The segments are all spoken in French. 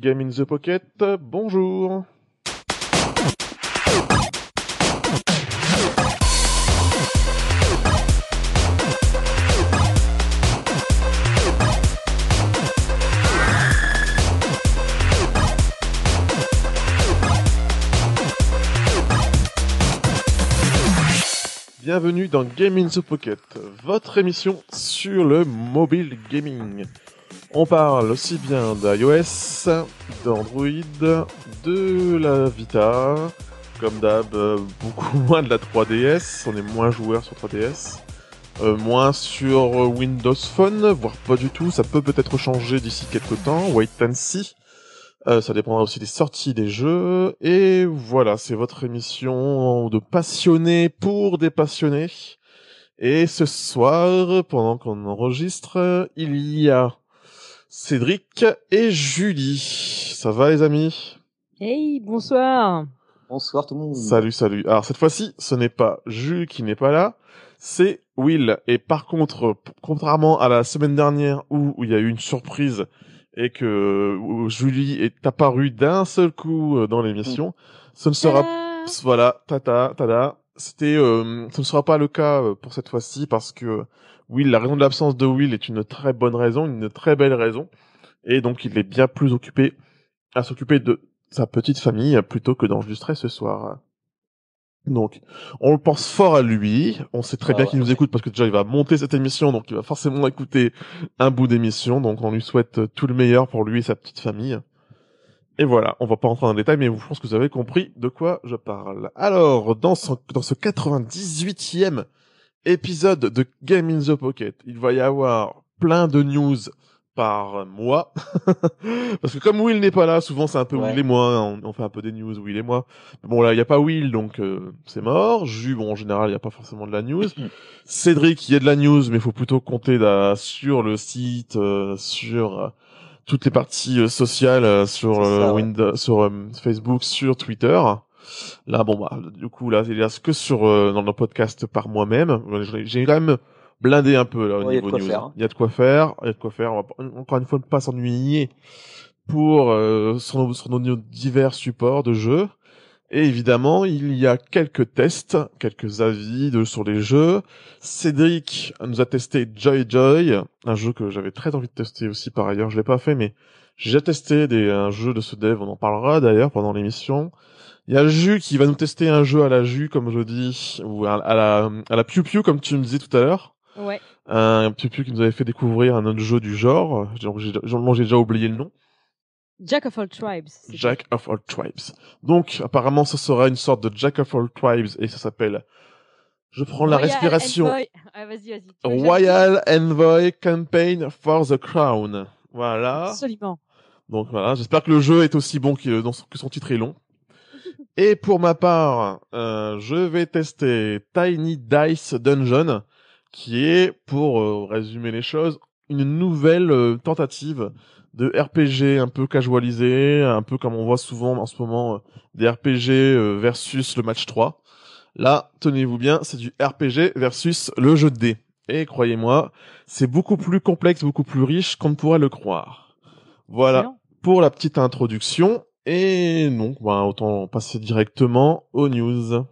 Game in the Pocket, bonjour. Bienvenue dans Game in the Pocket, votre émission sur le mobile gaming. On parle aussi bien d'iOS, d'Android, de la Vita, comme d'hab, euh, beaucoup moins de la 3DS, on est moins joueur sur 3DS, euh, moins sur Windows Phone, voire pas du tout, ça peut peut-être changer d'ici quelques temps, wait and see. Euh, ça dépendra aussi des sorties des jeux. Et voilà, c'est votre émission de passionnés pour des passionnés. Et ce soir, pendant qu'on enregistre, il y a Cédric et Julie. Ça va les amis? Hey, bonsoir. Bonsoir tout le monde. Salut, salut. Alors cette fois-ci, ce n'est pas Jules qui n'est pas là, c'est Will. Et par contre, contrairement à la semaine dernière où, il y a eu une surprise et que Julie est apparue d'un seul coup euh, dans l'émission, ce ne sera voilà, tata, tada. C'était, euh, ce ne sera pas le cas euh, pour cette fois-ci parce que Will, la raison de l'absence de Will est une très bonne raison, une très belle raison, et donc il est bien plus occupé à s'occuper de sa petite famille plutôt que d'enregistrer ce soir. Donc, on le pense fort à lui. On sait très Ah bien ouais, qu'il nous écoute parce que déjà il va monter cette émission, donc il va forcément écouter un bout d'émission. Donc, on lui souhaite tout le meilleur pour lui et sa petite famille. Et voilà, on va pas rentrer dans le détail, mais je pense que vous avez compris de quoi je parle. Alors, dans ce, dans ce 98e épisode de Game in the Pocket, il va y avoir plein de news par mois. Parce que comme Will n'est pas là, souvent c'est un peu Ouais. Will et moi, on, on fait un peu des news Will et moi. Bon là, il y a pas Will, donc euh, c'est mort. Jus, bon en général, il y a pas forcément de la news. Cédric, il y a de la news, mais il faut plutôt compter là, sur le site, euh, sur euh, toutes les parties euh, sociales, euh, sur C'est ça, ouais. Windows, sur Facebook, sur Twitter. Là, bon bah, du coup là, il reste que sur euh, dans nos podcasts par moi-même. J'ai- quand même blindé un peu là au Ouais, niveau news. faire, hein. Il y a de quoi faire, il y a de quoi faire. On va encore une fois ne pas s'ennuyer pour euh, sur, nos, sur nos divers supports de jeux. Et évidemment, il y a quelques tests, quelques avis de, sur les jeux. Cédric nous a testé Joy Joy, un jeu que j'avais très envie de tester aussi par ailleurs. Je l'ai pas fait, mais j'ai testé des, un jeu de ce dev. On en parlera d'ailleurs pendant l'émission. Il y a Jus qui va nous tester un jeu à la Jus, comme je dis, ou à, la à la Piu Piu, comme tu me disais tout à l'heure. Ouais. Un Piu Piu qui nous avait fait découvrir un autre jeu du genre. J'ai dont j'ai déjà oublié le nom. Jack of all tribes. Jack of All Tribes. Donc, apparemment, ce sera une sorte de Jack of All Tribes et ça s'appelle. Je prends la Royal respiration. Envoy. Ah, vas-y, vas-y. Tu veux que Royal Envoy Campaign for the Crown. Voilà. Absolument. Donc voilà, j'espère que le jeu est aussi bon que, que son titre est long. Et pour ma part, euh, je vais tester Tiny Dice Dungeon, qui est, pour euh, résumer les choses, une nouvelle euh, tentative de RPG un peu casualisé, un peu comme on voit souvent en ce moment euh, des RPG versus le match 3. Là, tenez-vous bien, c'est du RPG versus le jeu de dés. Et croyez-moi, c'est beaucoup plus complexe, beaucoup plus riche qu'on ne pourrait le croire. Voilà pour la petite introduction. Et donc, ben, autant passer directement aux news.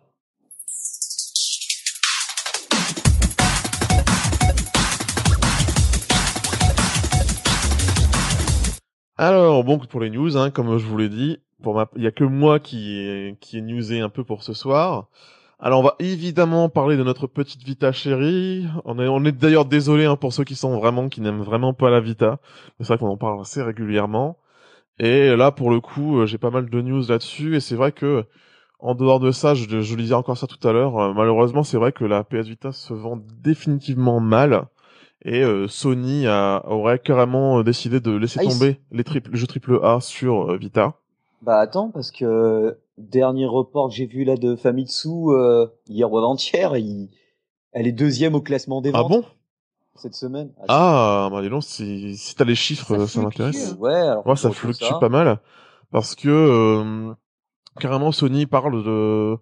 Alors, bon, pour les news, hein, comme je vous l'ai dit, pour ma... il y a que moi qui est, qui est newsé un peu pour ce soir. Alors, on va évidemment parler de notre petite Vita chérie. On est, on est d'ailleurs désolé hein, pour ceux qui sont vraiment, qui n'aiment vraiment pas la Vita. C'est vrai qu'on en parle assez régulièrement. Et là, pour le coup, euh, j'ai pas mal de news là-dessus. Et c'est vrai que, en dehors de ça, je, je lisais encore ça tout à l'heure. euh, malheureusement, c'est vrai que la PS Vita se vend définitivement mal. Et euh, Sony a, aurait carrément décidé de laisser Ah, tomber les triple, jeux triple A sur euh, Vita. Bah attends, parce que dernier report que j'ai vu là de Famitsu euh, hier ou avant-hier, il... elle est deuxième au classement des Ah ventes bon? Cette semaine. Ah, bah dis donc, si, si t'as les chiffres, Ça ça, fluctue. m'intéresse. Ouais, alors Ouais, ça fluctue pas mal. Parce que, euh, carrément, Sony parle de...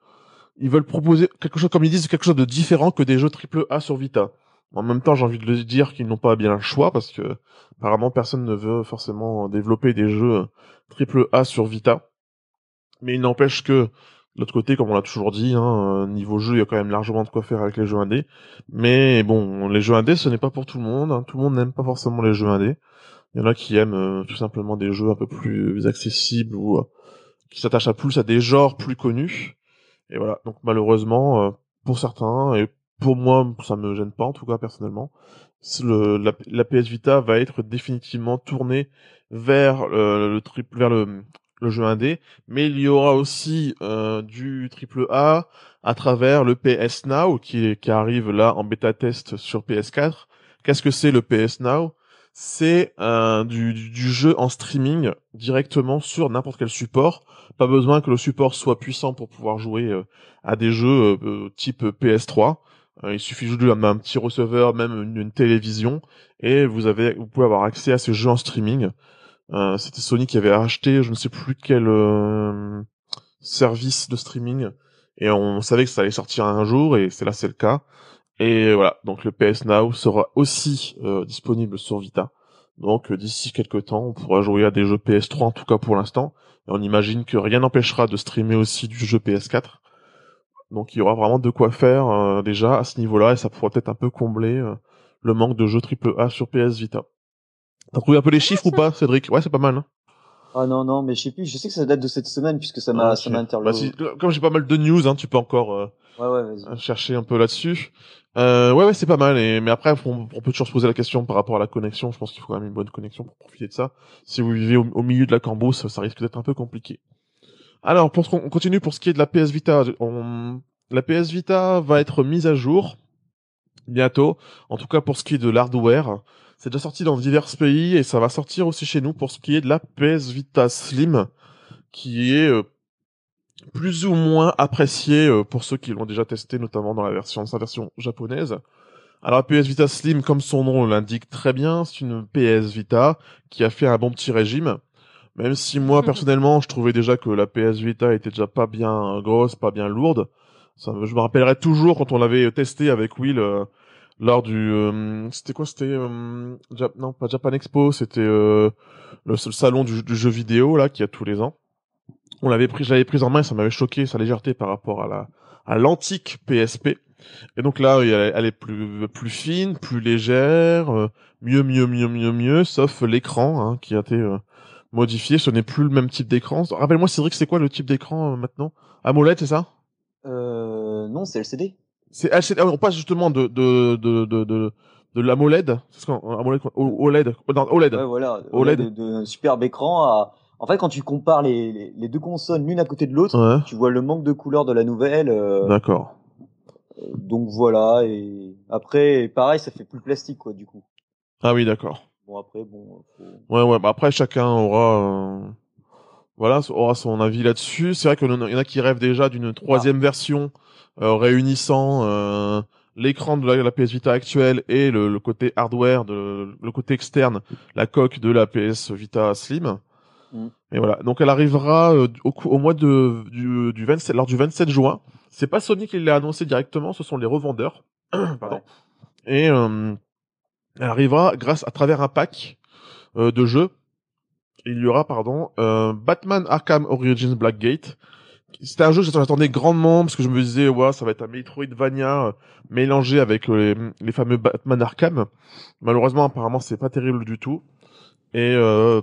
Ils veulent proposer quelque chose, comme ils disent, quelque chose de différent que des jeux triple A sur Vita. En même temps, j'ai envie de le dire qu'ils n'ont pas bien le choix parce que apparemment personne ne veut forcément développer des jeux triple A sur Vita. Mais il n'empêche que l'autre côté, comme on l'a toujours dit, hein, niveau jeu, il y a quand même largement de quoi faire avec les jeux indés. Mais bon, les jeux indés, ce n'est pas pour tout le monde. Hein. Tout le monde n'aime pas forcément les jeux indés. Il y en a qui aiment euh, tout simplement des jeux un peu plus accessibles ou euh, qui s'attachent à plus à des genres plus connus. Et voilà. Donc malheureusement, euh, pour certains et pour moi, ça me gêne pas en tout cas personnellement. Le, la, PS Vita va être définitivement tournée vers le triple, vers le, le jeu indé, mais il y aura aussi du triple A à travers le PS Now qui, arrive là en bêta test sur PS4. Qu'est-ce que c'est le PS Now? C'est euh, du, jeu en streaming directement sur n'importe quel support. Pas besoin que le support soit puissant pour pouvoir jouer euh, à des jeux euh, type PS3. il suffit juste d'un petit receveur, même une, télévision, et vous avez, vous pouvez avoir accès à ces jeux en streaming. C'était Sony qui avait acheté, je ne sais plus quel service de streaming, et on savait que ça allait sortir un jour, et c'est là c'est le cas. Et voilà, donc le PS Now sera aussi euh, disponible sur Vita. Donc euh, d'ici quelques temps, on pourra jouer à des jeux PS3 en tout cas pour l'instant. Et on imagine que rien n'empêchera de streamer aussi du jeu PS4. Donc il y aura vraiment de quoi faire euh, déjà à ce niveau-là et ça pourra peut-être un peu combler le manque de jeux AAA sur PS Vita. T'as trouvé un peu les chiffres ou pas, Cédric? Ouais, c'est pas mal. Hein ah non non, mais je sais plus. Je sais que ça date de cette semaine puisque ça m'a ça m'a bah, comme j'ai pas mal de news, hein, tu peux encore ouais, ouais, chercher un peu là-dessus. Euh, ouais, ouais, c'est pas mal. Et, mais après, on, peut toujours se poser la question par rapport à la connexion. Je pense qu'il faut quand même une bonne connexion pour profiter de ça. Si vous vivez au, milieu de la cambousse, ça risque d'être un peu compliqué. Alors, pour ce qu'on continue pour ce qui est de la PS Vita. la PS Vita va être mise à jour bientôt. En tout cas, pour ce qui est de l'hardware. C'est déjà sorti dans divers pays et ça va sortir aussi chez nous pour ce qui est de la PS Vita Slim, qui est euh, plus ou moins apprécié euh, pour ceux qui l'ont déjà testé, notamment dans la version, sa version japonaise. Alors la PS Vita Slim, comme son nom l'indique très bien, c'est une PS Vita qui a fait un bon petit régime. Même si moi personnellement, je trouvais déjà que la PS Vita était déjà pas bien grosse, pas bien lourde. Ça, je me rappellerai toujours quand on l'avait testé avec Will euh, lors du, euh, c'était quoi, c'était non pas Japan Expo, c'était le, salon du, jeu vidéo là qui a tous les ans on l'avait pris, je l'avais prise en main, ça m'avait choqué sa légèreté par rapport à la à l'antique PSP. Et donc là, elle est plus plus fine, plus légère, euh, mieux mieux mieux mieux mieux, sauf l'écran hein, qui a été euh, modifié. Ce n'est plus le même type d'écran. Rappelle-moi, Cédric, c'est quoi le type d'écran euh, maintenant? AMOLED, c'est ça? Euh non, c'est LCD. C'est. On passe justement de de de de, de de l'AMOLED, c'est ce qu'on AMOLED, OLED, non, OLED. Ouais, voilà, OLED, de, de superbe écran à en fait, quand tu compares les, les, deux consoles l'une à côté de l'autre, tu vois le manque de couleur de la nouvelle. Euh, D'accord. Euh, donc voilà, et après, pareil, ça fait plus plastique, quoi, du coup. Ah oui, d'accord. Bon, après, bon. Ouais, ouais, bah après, chacun aura. Euh, voilà, aura son avis là-dessus. C'est vrai qu'il y en a qui rêvent déjà d'une troisième ah. version réunissant l'écran de la, PS Vita actuelle et le, le, côté hardware, de, le côté externe, la coque de la PS Vita Slim. Mm. Et voilà. Donc elle arrivera euh, au, au, mois de du, du 27 lors du 27 juin. C'est pas Sony qui l'a annoncé directement, ce sont les revendeurs. Pardon. Et euh, elle arrivera grâce à travers un pack euh, de jeux. Il y aura pardon Batman Arkham Origins Blackgate. C'était un jeu que j'attendais grandement parce que je me disais ouais ça va être un Metroidvania mélangé avec les, les fameux Batman Arkham. Malheureusement apparemment c'est pas terrible du tout. Et euh,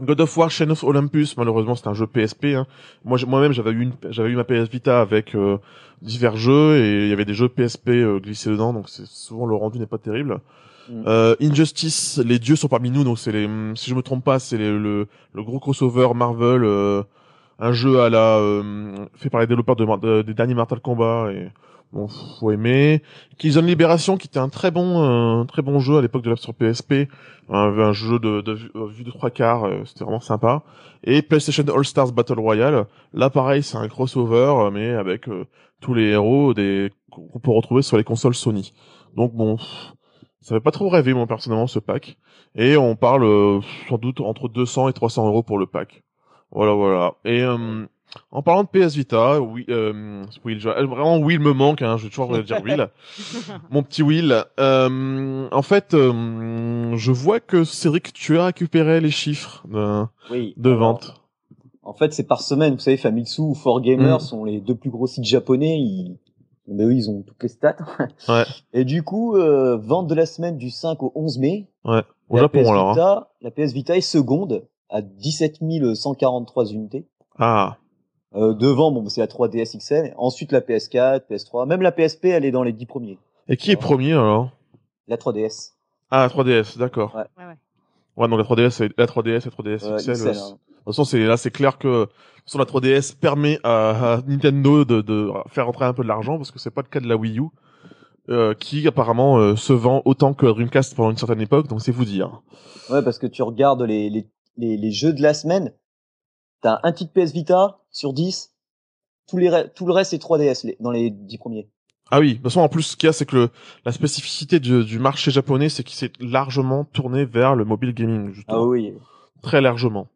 God of War Chain of Olympus, malheureusement, c'est un jeu PSP. Hein. Moi, moi-même, j'avais eu, une, j'avais eu ma PS Vita avec euh, divers jeux et il y avait des jeux PSP euh, glissés dedans, donc c'est souvent le rendu n'est pas terrible. Mm. Euh, Injustice, les dieux sont parmi nous, donc c'est les, si je me trompe pas, c'est le, le gros crossover Marvel, euh, un jeu à la fait par les développeurs de, des derniers Mortal Kombat et bon faut aimer. Killzone Libération qui était un très bon très bon jeu à l'époque de la sur PSP un, jeu de, de, vue de trois quarts euh, c'était vraiment sympa. Et PlayStation All Stars Battle Royale. Là pareil c'est un crossover euh, mais avec euh, tous les héros des qu'on peut retrouver sur les consoles Sony. Donc bon ça fait pas trop rêver moi personnellement ce pack. Et on parle sans doute entre 200 et 300 euros pour le pack voilà voilà et En parlant de PS Vita, oui, euh, Will, je- vraiment Will me manque, hein, je vais toujours dire Will. Mon petit Will. Euh, en fait, euh, je vois que Cédric, tu as récupéré les chiffres de, Oui. de alors, vente. En fait, c'est par semaine. Vous savez, Famitsu ou 4Gamer Mm. sont les deux plus gros sites japonais. Ils, ben oui, ils ont toutes les stats. Ouais. Et du coup, euh, vente de la semaine du 5 au 11 mai. Ouais. Au la Japon PS alors. hein. Vita, La PS Vita est seconde à 17 143 unités. Ah. Euh, devant, bon, c'est la 3DS XL. Ensuite, la PS4, PS3. Même la PSP, elle est dans les 10 premiers. Et qui est premier alors? La 3DS. Ah, la 3DS, d'accord. Ouais. Ouais, ouais. Ouais, non, la 3DS, c'est- la 3DS, la 3DS Euh, XL. XL, euh, hein. De toute façon, c'est là, c'est clair que sur la 3DS permet à, à Nintendo de, de faire rentrer un peu de l'argent parce que c'est pas le cas de la Wii U, euh, qui apparemment euh, se vend autant que la Dreamcast pendant une certaine époque. Donc c'est vous dire. Ouais, parce que tu regardes les, les, les, les jeux de la semaine. T'as un titre PS Vita sur 10. Tous les, tout le reste, c'est 3DS les- dans les 10 premiers. Ah oui, de toute façon, en plus, ce qu'il y a, c'est que le, la spécificité du, du marché japonais, c'est qu'il s'est largement tourné vers le mobile gaming, justement. Ah oui. très largement.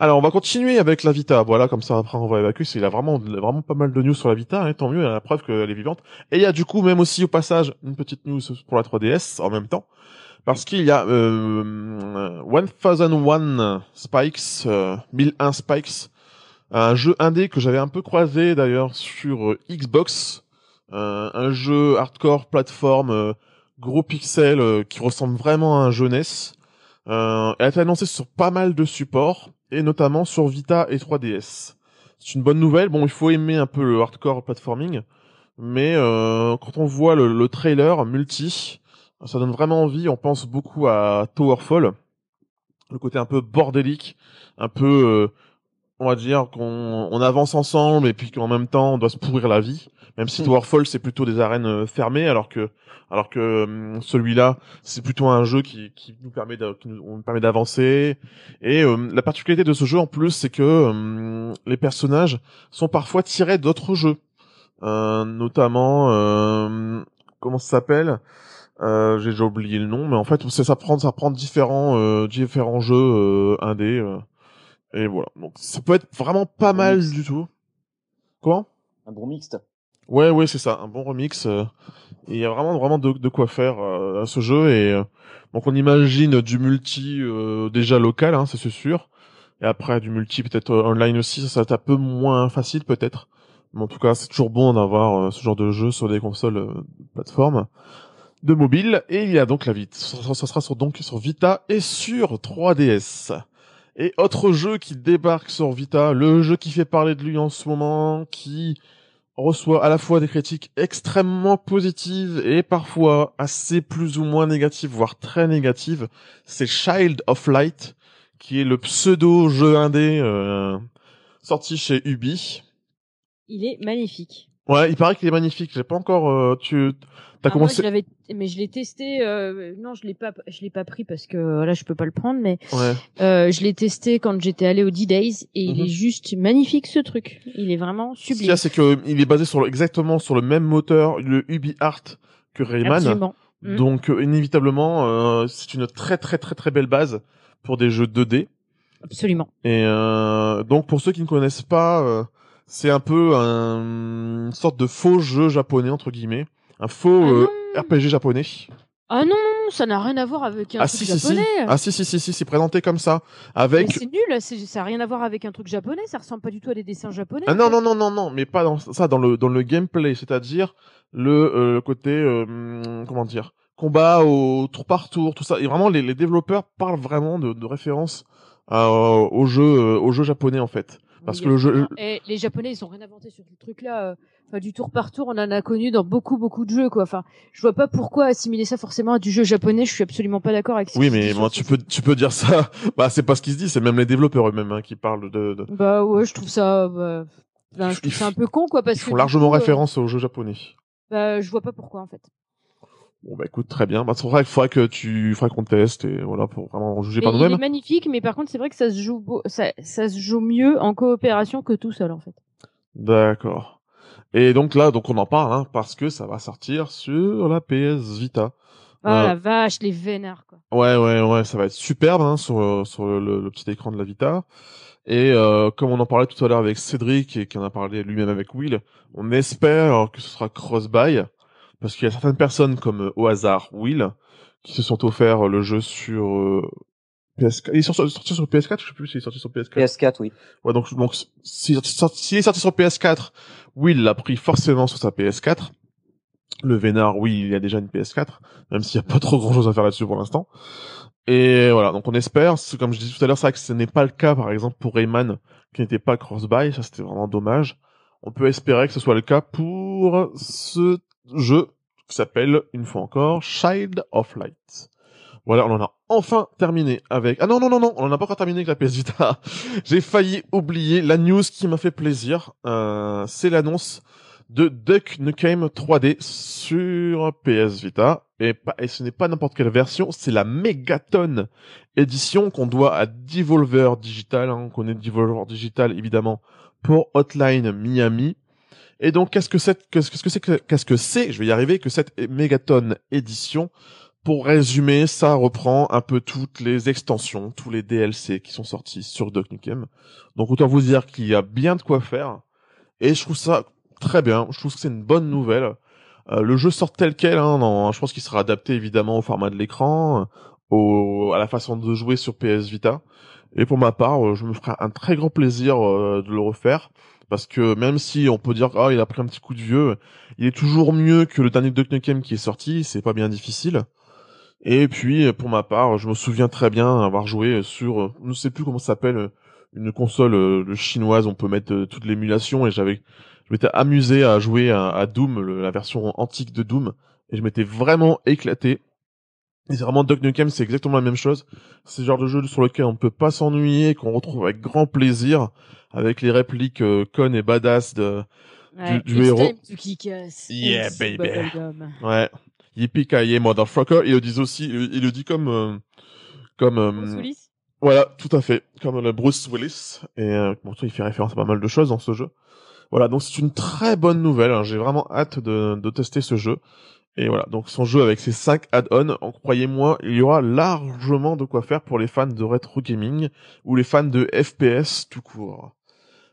Alors, on va continuer avec la Vita. Voilà, comme ça, après, on va évacuer. Il y a vraiment, vraiment pas mal de news sur la Vita, hein, tant mieux, la preuve qu'elle est vivante. Et il y a du coup, même aussi, au passage, une petite news pour la 3DS, en même temps. Parce qu'il y a euh, 1001 Spikes, euh, 1001 Spikes, un jeu indé que j'avais un peu croisé d'ailleurs sur euh, Xbox, euh, un jeu hardcore plateforme euh, gros pixels qui ressemble vraiment à un jeunesse. Elle a été annoncée sur pas mal de supports et notamment sur Vita et 3DS. C'est une bonne nouvelle. Bon, il faut aimer un peu le hardcore platforming, mais quand on voit le trailer multi, ça donne vraiment envie. On pense beaucoup à Towerfall, le côté un peu bordélique, un peu, euh, on va dire qu'on on avance ensemble et puis qu'en même temps on doit se pourrir la vie. Même si Hmm. Towerfall c'est plutôt des arènes euh, fermées, alors que alors que hum, celui-là c'est plutôt un jeu qui, qui nous permet de- qui nous, on permet d'avancer. Et euh, la particularité de ce jeu en plus c'est que hum, les personnages sont parfois tirés d'autres jeux, Euh, notamment euh, comment ça s'appelle? Euh, j'ai déjà oublié le nom, mais en fait, c'est ça prend ça prend différents euh, différents jeux euh, indés euh, et voilà. Donc ça peut être vraiment pas mal mix. du tout. Quoi Un bon mixte. Ouais, ouais, c'est ça, un bon remix. euh, il y a vraiment vraiment de, de quoi faire euh, à ce jeu et euh, donc on imagine du multi euh, déjà local, hein, c'est sûr. Et après du multi peut-être online aussi, ça, ça va être un peu moins facile peut-être. Mais en tout cas, c'est toujours bon d'avoir ce genre de jeu sur des consoles euh, plateformes de mobile. Et il y a donc la Vita. Ça sera sur, donc sur Vita et sur 3DS. Et autre jeu qui débarque sur Vita, le jeu qui fait parler de lui en ce moment, qui reçoit à la fois des critiques extrêmement positives et parfois assez plus ou moins négatives, voire très négatives, c'est Child of Light, qui est le pseudo jeu indé euh, sorti chez Ubi. Il est magnifique. Ouais, il paraît qu'il est magnifique. J'ai pas encore. euh, tu t'as Ah, moi, commencé. je l'avais, mais je l'ai testé. euh, non, je l'ai pas, je l'ai pas pris parce que euh, là, je peux pas le prendre. Mais Ouais. euh, je l'ai testé quand j'étais allé au D-Days et il Mhm. est juste magnifique ce truc. Il est vraiment Ce qu'il y sublime. a, c'est que il est basé sur le- exactement sur le même moteur, le Ubi Art que Rayman. Absolument. Mm. Donc euh, inévitablement, euh, c'est une très très très très belle base pour des jeux 2D. Absolument. Et euh, donc pour ceux qui ne connaissent pas, euh, c'est un peu un, une sorte de faux jeu japonais entre guillemets, un faux Ah euh. RPG japonais. Ah non, non, ça n'a rien à voir avec un Ah truc si si si, japonais. ah si si si si, c'est présenté comme ça avec. c'est nul, ça n'a rien à voir avec un truc japonais, ça ressemble pas du tout à des dessins japonais. Ah non non non non non, mais pas dans ça dans le dans le gameplay, c'est-à-dire le euh, côté euh, comment dire combat au tour par tour, tout ça. Et vraiment les, les développeurs parlent vraiment de, de référence à, au jeu au jeu japonais en fait. Parce Oui, que le jeu Et les Japonais, ils ont rien inventé sur ce truc-là. euh, Enfin, du tour par tour, on en a connu dans beaucoup, beaucoup de jeux, quoi. Enfin, je vois pas pourquoi assimiler ça forcément à du jeu japonais. Je suis absolument pas d'accord avec. ce Oui, mais moi, tu peux, tu peux dire ça. Bah, c'est pas ce qui se dit, c'est même les développeurs eux-mêmes hein, qui parlent de. de... Bah ouais, je trouve ça. Bah... je trouve ça un peu con, quoi, parce Ils font largement coup, euh, référence aux jeux japonais. Bah, je vois pas pourquoi, en fait. Bon, bah écoute, très bien. Bah, c'est vrai qu'il faudrait que tu, faudrait qu'on teste et voilà pour vraiment juger Mais par il est nous-mêmes. magnifique, mais par contre, c'est vrai que ça se joue, beau... ça, ça se joue mieux en coopération que tout seul, en fait. D'accord. Et donc là, donc on en parle hein, parce que ça va sortir sur la PS Vita. Oh la vache, les vénards, quoi. Ouais, ouais, ouais, ça va être superbe hein, sur, sur le, le petit écran de la Vita. Et euh, comme on en parlait tout à l'heure avec Cédric et qui en a parlé lui-même avec Will, on espère que ce sera cross-buy parce qu'il y a certaines personnes comme euh, au hasard Will qui se sont offert le jeu sur euh, PS4. Il est sorti, sorti sur PS4, je sais plus s'il est sorti sur PS4. PS4, oui. Ouais, donc, donc s'il est sorti- sur PS4, Will l'a pris forcément sur sa PS4. Le Vénard, oui, il y a déjà une PS4, même s'il n'y a pas trop grand chose à faire là-dessus pour l'instant. Et voilà, donc on espère, comme je disais tout à l'heure, c'est vrai que ce n'est pas le cas, par exemple, pour Rayman, qui n'était pas cross-buy, ça c'était vraiment dommage. On peut espérer que ce soit le cas pour ce jeu qui s'appelle, une fois encore, Child of Light. Voilà, on en a enfin terminé avec... Ah non, non, non, non, on en a pas encore terminé avec la PS Vita. J'ai failli oublier la news qui m'a fait plaisir. Euh, c'est l'annonce de Duck Nukem 3D sur PS Vita. Et, pas, et ce n'est pas n'importe quelle version, c'est la Megaton édition qu'on doit à Devolver Digital. Hein. On connaît Devolver Digital évidemment pour Hotline Miami. Et donc qu'est-ce que c'est qu'est-ce que c'est que- qu'est-ce que c'est Je vais y arriver que cette Megaton édition pour résumer, ça reprend un peu toutes les extensions, tous les DLC qui sont sortis sur Duck Nukem. Donc autant vous dire qu'il y a bien de quoi faire. Et je trouve ça très bien. Je trouve que c'est une bonne nouvelle. Euh, le jeu sort tel quel. Hein, je pense qu'il sera adapté évidemment au format de l'écran, au, à la façon de jouer sur PS Vita. Et pour ma part, euh, je me ferai un très grand plaisir euh, de le refaire. Parce que même si on peut dire ah il a pris un petit coup de vieux, il est toujours mieux que le dernier Duck Nukem qui est sorti. C'est pas bien difficile. Et puis, pour ma part, je me souviens très bien avoir joué sur, je ne sais plus comment ça s'appelle, une console euh, chinoise, on peut mettre euh, toute l'émulation, et j'avais, je m'étais amusé à jouer à, Doom, la version antique de Doom, et je m'étais vraiment éclaté. Et vraiment Duck Nukem, c'est exactement la même chose. C'est le genre de jeu sur lequel on ne peut pas s'ennuyer, qu'on retrouve avec grand plaisir, avec les répliques euh, connes et badass de, Ouais. du It's héros. time to kick ass. Yeah, baby. bubblegum. ouais, yippee motherfucker. Ils le disent aussi, il, il le dit comme, euh, comme, euh, Bruce Willis Voilà, tout à fait, comme le Bruce Willis. Et euh, bon, il fait référence à pas mal de choses dans ce jeu. Voilà, donc c'est une très bonne nouvelle. hein. J'ai vraiment hâte de, de tester ce jeu. Et voilà, donc son jeu avec ses 5 add-ons, en croyez-moi, il y aura largement de quoi faire pour les fans de rétro gaming ou les fans de FPS tout court.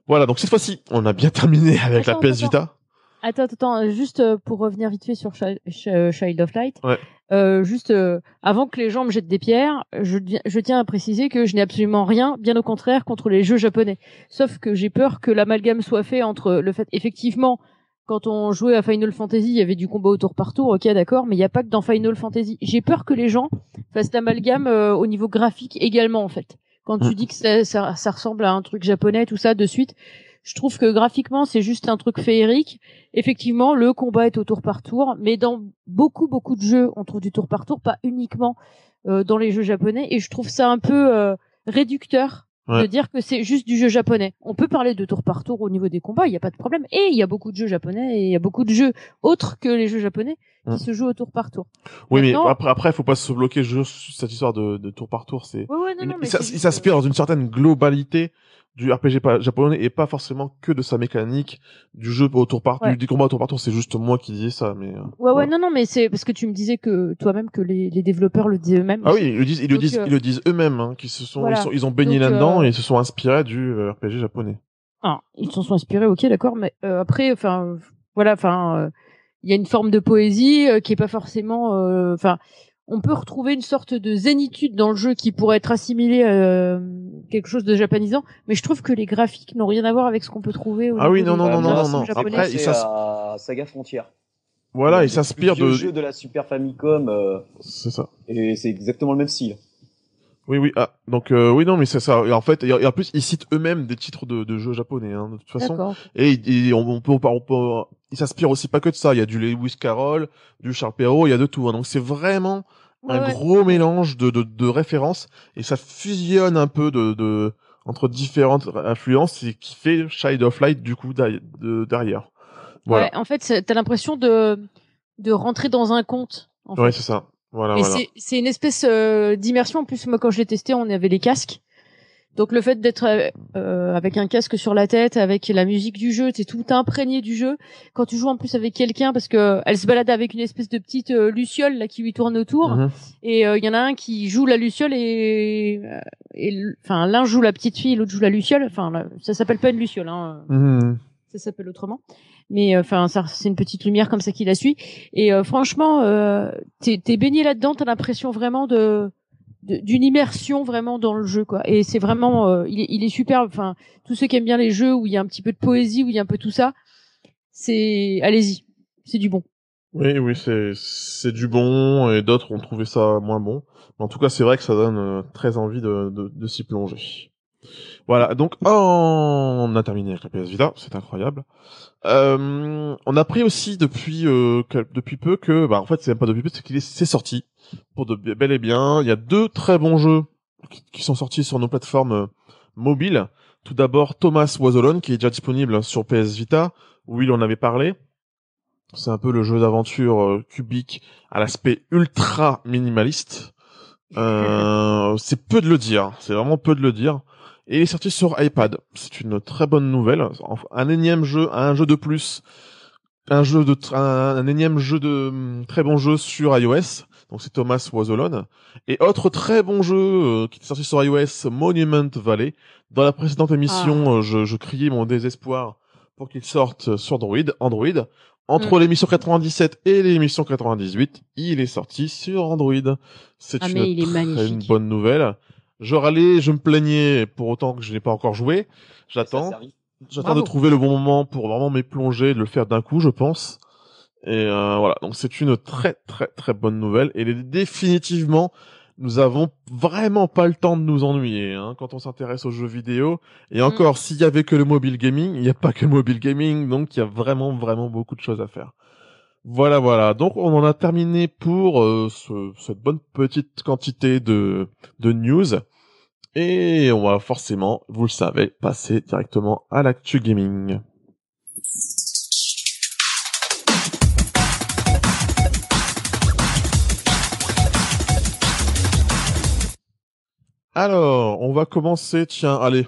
Voilà, donc cette fois-ci, on a bien terminé avec Attends, la PS attends. Vita. Attends, attends, euh, juste euh, pour revenir vite fait sur euh, Child of Light. Ouais. Euh, juste euh, avant que les gens me jettent des pierres, je, tiens à préciser que je n'ai absolument rien, bien au contraire, contre les jeux japonais. Sauf que j'ai peur que l'amalgame soit fait entre le fait, effectivement, quand on jouait à Final Fantasy, il y avait du combat au tour par tour, ok, d'accord, mais il n'y a pas que dans Final Fantasy. J'ai peur que les gens fassent l'amalgame euh, au niveau graphique également, en fait. Quand tu Mm. dis que ça, ça, ça ressemble à un truc japonais, tout ça, de suite, je trouve que graphiquement, c'est juste un truc féerique. Effectivement, le combat est au tour par tour, mais dans beaucoup, beaucoup de jeux, on trouve du tour par tour, pas uniquement euh, dans les jeux japonais, et je trouve ça un peu euh, réducteur Ouais. de dire que c'est juste du jeu japonais. On peut parler de tour par tour au niveau des combats, il n'y a pas de problème. Et il y a beaucoup de jeux japonais et il y a beaucoup de jeux autres que les jeux japonais qui Mm. se jouent au tour par tour. Oui, mais après, après, faut pas se bloquer juste sur cette histoire de, de tour par tour. C'est Ouais, ouais, non, Une- non, mais il s'as- c'est il juste, s'inspire dans une certaine globalité du RPG japonais et pas forcément que de sa mécanique du jeu au tour par Ouais. du, des combats au tour par tour. C'est juste moi qui disais ça, mais. euh, euh, Ouais, ouais, non, non, mais c'est parce que tu me disais que toi-même que les, les développeurs le disaient eux-mêmes. Ah oui, ils le disent, ils le disent, euh, ils le disent eux-mêmes, hein, qu'ils se sont, voilà. ils, sont- ils ont baigné Donc, là-dedans euh, et ils se sont inspirés du euh, RPG japonais. Ah, ils s'en sont inspirés, ok, d'accord, mais euh, après, enfin, euh, voilà, enfin, euh, il y a une forme de poésie euh, qui est pas forcément, euh, enfin, on peut retrouver une sorte de zénitude dans le jeu qui pourrait être assimilé à quelque chose de japonisant, mais je trouve que les graphiques n'ont rien à voir avec ce qu'on peut trouver. Au Ah oui, non, non, non, non, non. Après, il c'est à Saga Frontier. Voilà, s'inspirent vieux de. jeu de la Super Famicom euh, C'est ça. et c'est exactement le même style. Oui, oui. Ah, donc euh, oui, non, mais c'est ça. Et en fait, et, en plus, ils citent eux-mêmes des titres de, de jeux japonais, hein, de toute façon. Et, et on, on peut, on peut, ils s'inspirent aussi pas que de ça. Il y a du Lewis Carroll, du Charles Perrault, il y a de tout. hein. Donc c'est vraiment Ouais, un ouais. gros mélange de, de, de références et ça fusionne un peu de, de entre différentes influences et qui fait Child of Light du coup derrière. de- derrière. Voilà. Ouais, en fait, t'as l'impression de de rentrer dans un conte. En fait. Ouais, c'est ça. Voilà, Et voilà. c'est- une espèce euh, d'immersion. En plus, moi, quand je l'ai testé, on avait les casques. Donc le fait d'être euh, avec un casque sur la tête, avec la musique du jeu, t'es tout imprégné du jeu. Quand tu joues en plus avec quelqu'un, parce que elle se balade avec une espèce de petite euh, luciole là qui lui tourne autour, Mhm. et euh, il y en a un qui joue la luciole et, l- enfin l'un joue la petite fille, l'autre joue la luciole. Enfin ça s'appelle pas une luciole, hein, Mhm. ça s'appelle autrement. Mais euh, enfin ça c'est une petite lumière comme ça qui la suit. Et euh, franchement, euh, t'es baigné là-dedans, t'as l'impression vraiment de d'une immersion vraiment dans le jeu quoi et c'est vraiment euh, il est il est superbe enfin tous ceux qui aiment bien les jeux où il y a un petit peu de poésie où il y a un peu tout ça c'est allez-y c'est du bon Oui, oui, c'est c'est du bon et d'autres ont trouvé ça moins bon. Mais en tout cas, c'est vrai que ça donne très envie de, de, de s'y plonger. Voilà, donc on a terminé avec la PS Vita, c'est incroyable. Euh, on a appris aussi depuis euh, depuis peu que, bah en fait, c'est même pas depuis peu, c'est qu'il est c'est sorti pour de bel et bien. Il y a deux très bons jeux qui, qui sont sortis sur nos plateformes euh, mobiles. Tout d'abord, Thomas Was Alone, qui est déjà disponible sur PS Vita, où il en avait parlé. C'est un peu le jeu d'aventure euh, cubique à l'aspect ultra minimaliste. Euh, c'est peu de le dire, c'est vraiment peu de le dire. Et il est sorti sur iPad. C'est une très bonne nouvelle. Un énième jeu, un jeu de plus, un jeu de un, un énième jeu de hum, très bon jeu sur iOS. Donc c'est Thomas Was Alone. Et autre très bon jeu euh, qui est sorti sur iOS, Monument Valley. Dans la précédente émission, euh, je, je criais mon désespoir pour qu'il sorte sur Android. Android. Entre Mm. l'émission 97 et l'émission 98, il est sorti sur Android. C'est Ah, une, très magnifique. bonne nouvelle. Je râlais, je me plaignais pour autant que je n'ai pas encore joué. J'attends. J'attends de trouver le bon moment pour vraiment m'y plonger, de le faire d'un coup, je pense. Et euh, voilà, donc c'est une très très très bonne nouvelle. Et définitivement, nous avons vraiment pas le temps de nous ennuyer hein, quand on s'intéresse aux jeux vidéo. Et encore, s'il y avait que le mobile gaming, il n'y a pas que le mobile gaming, donc il y a vraiment vraiment beaucoup de choses à faire. Voilà, voilà. Donc on en a terminé pour euh, ce- cette bonne petite quantité de de news. Et on va forcément, vous le savez, passer directement à l'actu gaming. Alors, on va commencer, tiens, allez.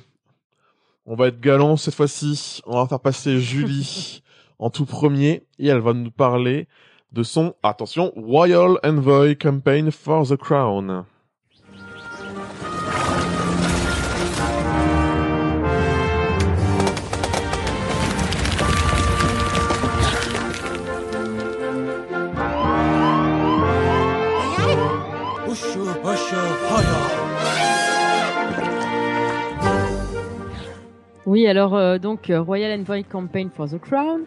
On va être galant cette fois-ci. On va faire passer Julie en tout premier et elle va nous parler de son, attention, Royal Envoy Campaign for the Crown. Oui, alors euh, donc euh, Royal Envoy Campaign for the Crown,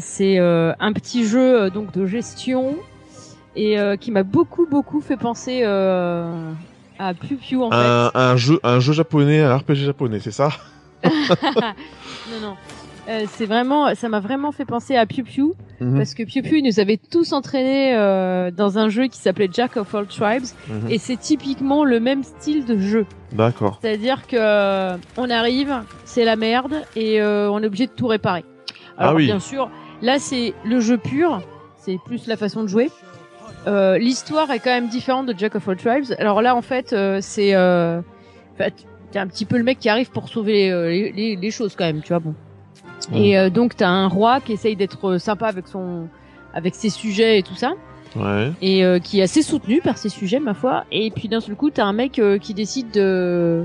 c'est euh, un petit jeu euh, donc de gestion et euh, qui m'a beaucoup beaucoup fait penser euh, à Pew Pew en Un, un jeu, un jeu japonais, un RPG japonais, c'est ça? Fait. non non, Euh, c'est vraiment, ça m'a vraiment fait penser à Pew Pew Mhm, parce que Pew Pew nous avait tous entraînés euh, dans un jeu qui s'appelait Jack of All Tribes mhm. et c'est typiquement le même style de jeu. D'accord. C'est-à-dire que euh, on arrive, c'est la merde et euh, on est obligé de tout réparer. Ah Alors oui. bien sûr, là c'est le jeu pur, c'est plus la façon de jouer. Euh, L'histoire est quand même différente de Jack of All Tribes. Alors là en fait euh, c'est, euh, t'es un petit peu le mec qui arrive pour sauver euh, les, les- les choses quand même, tu vois bon. Et euh, donc t'as un roi qui essaye d'être sympa avec son, avec ses sujets et tout ça Ouais. et euh, qui est assez soutenu par ses sujets ma foi et puis d'un seul coup t'as un mec euh, qui décide de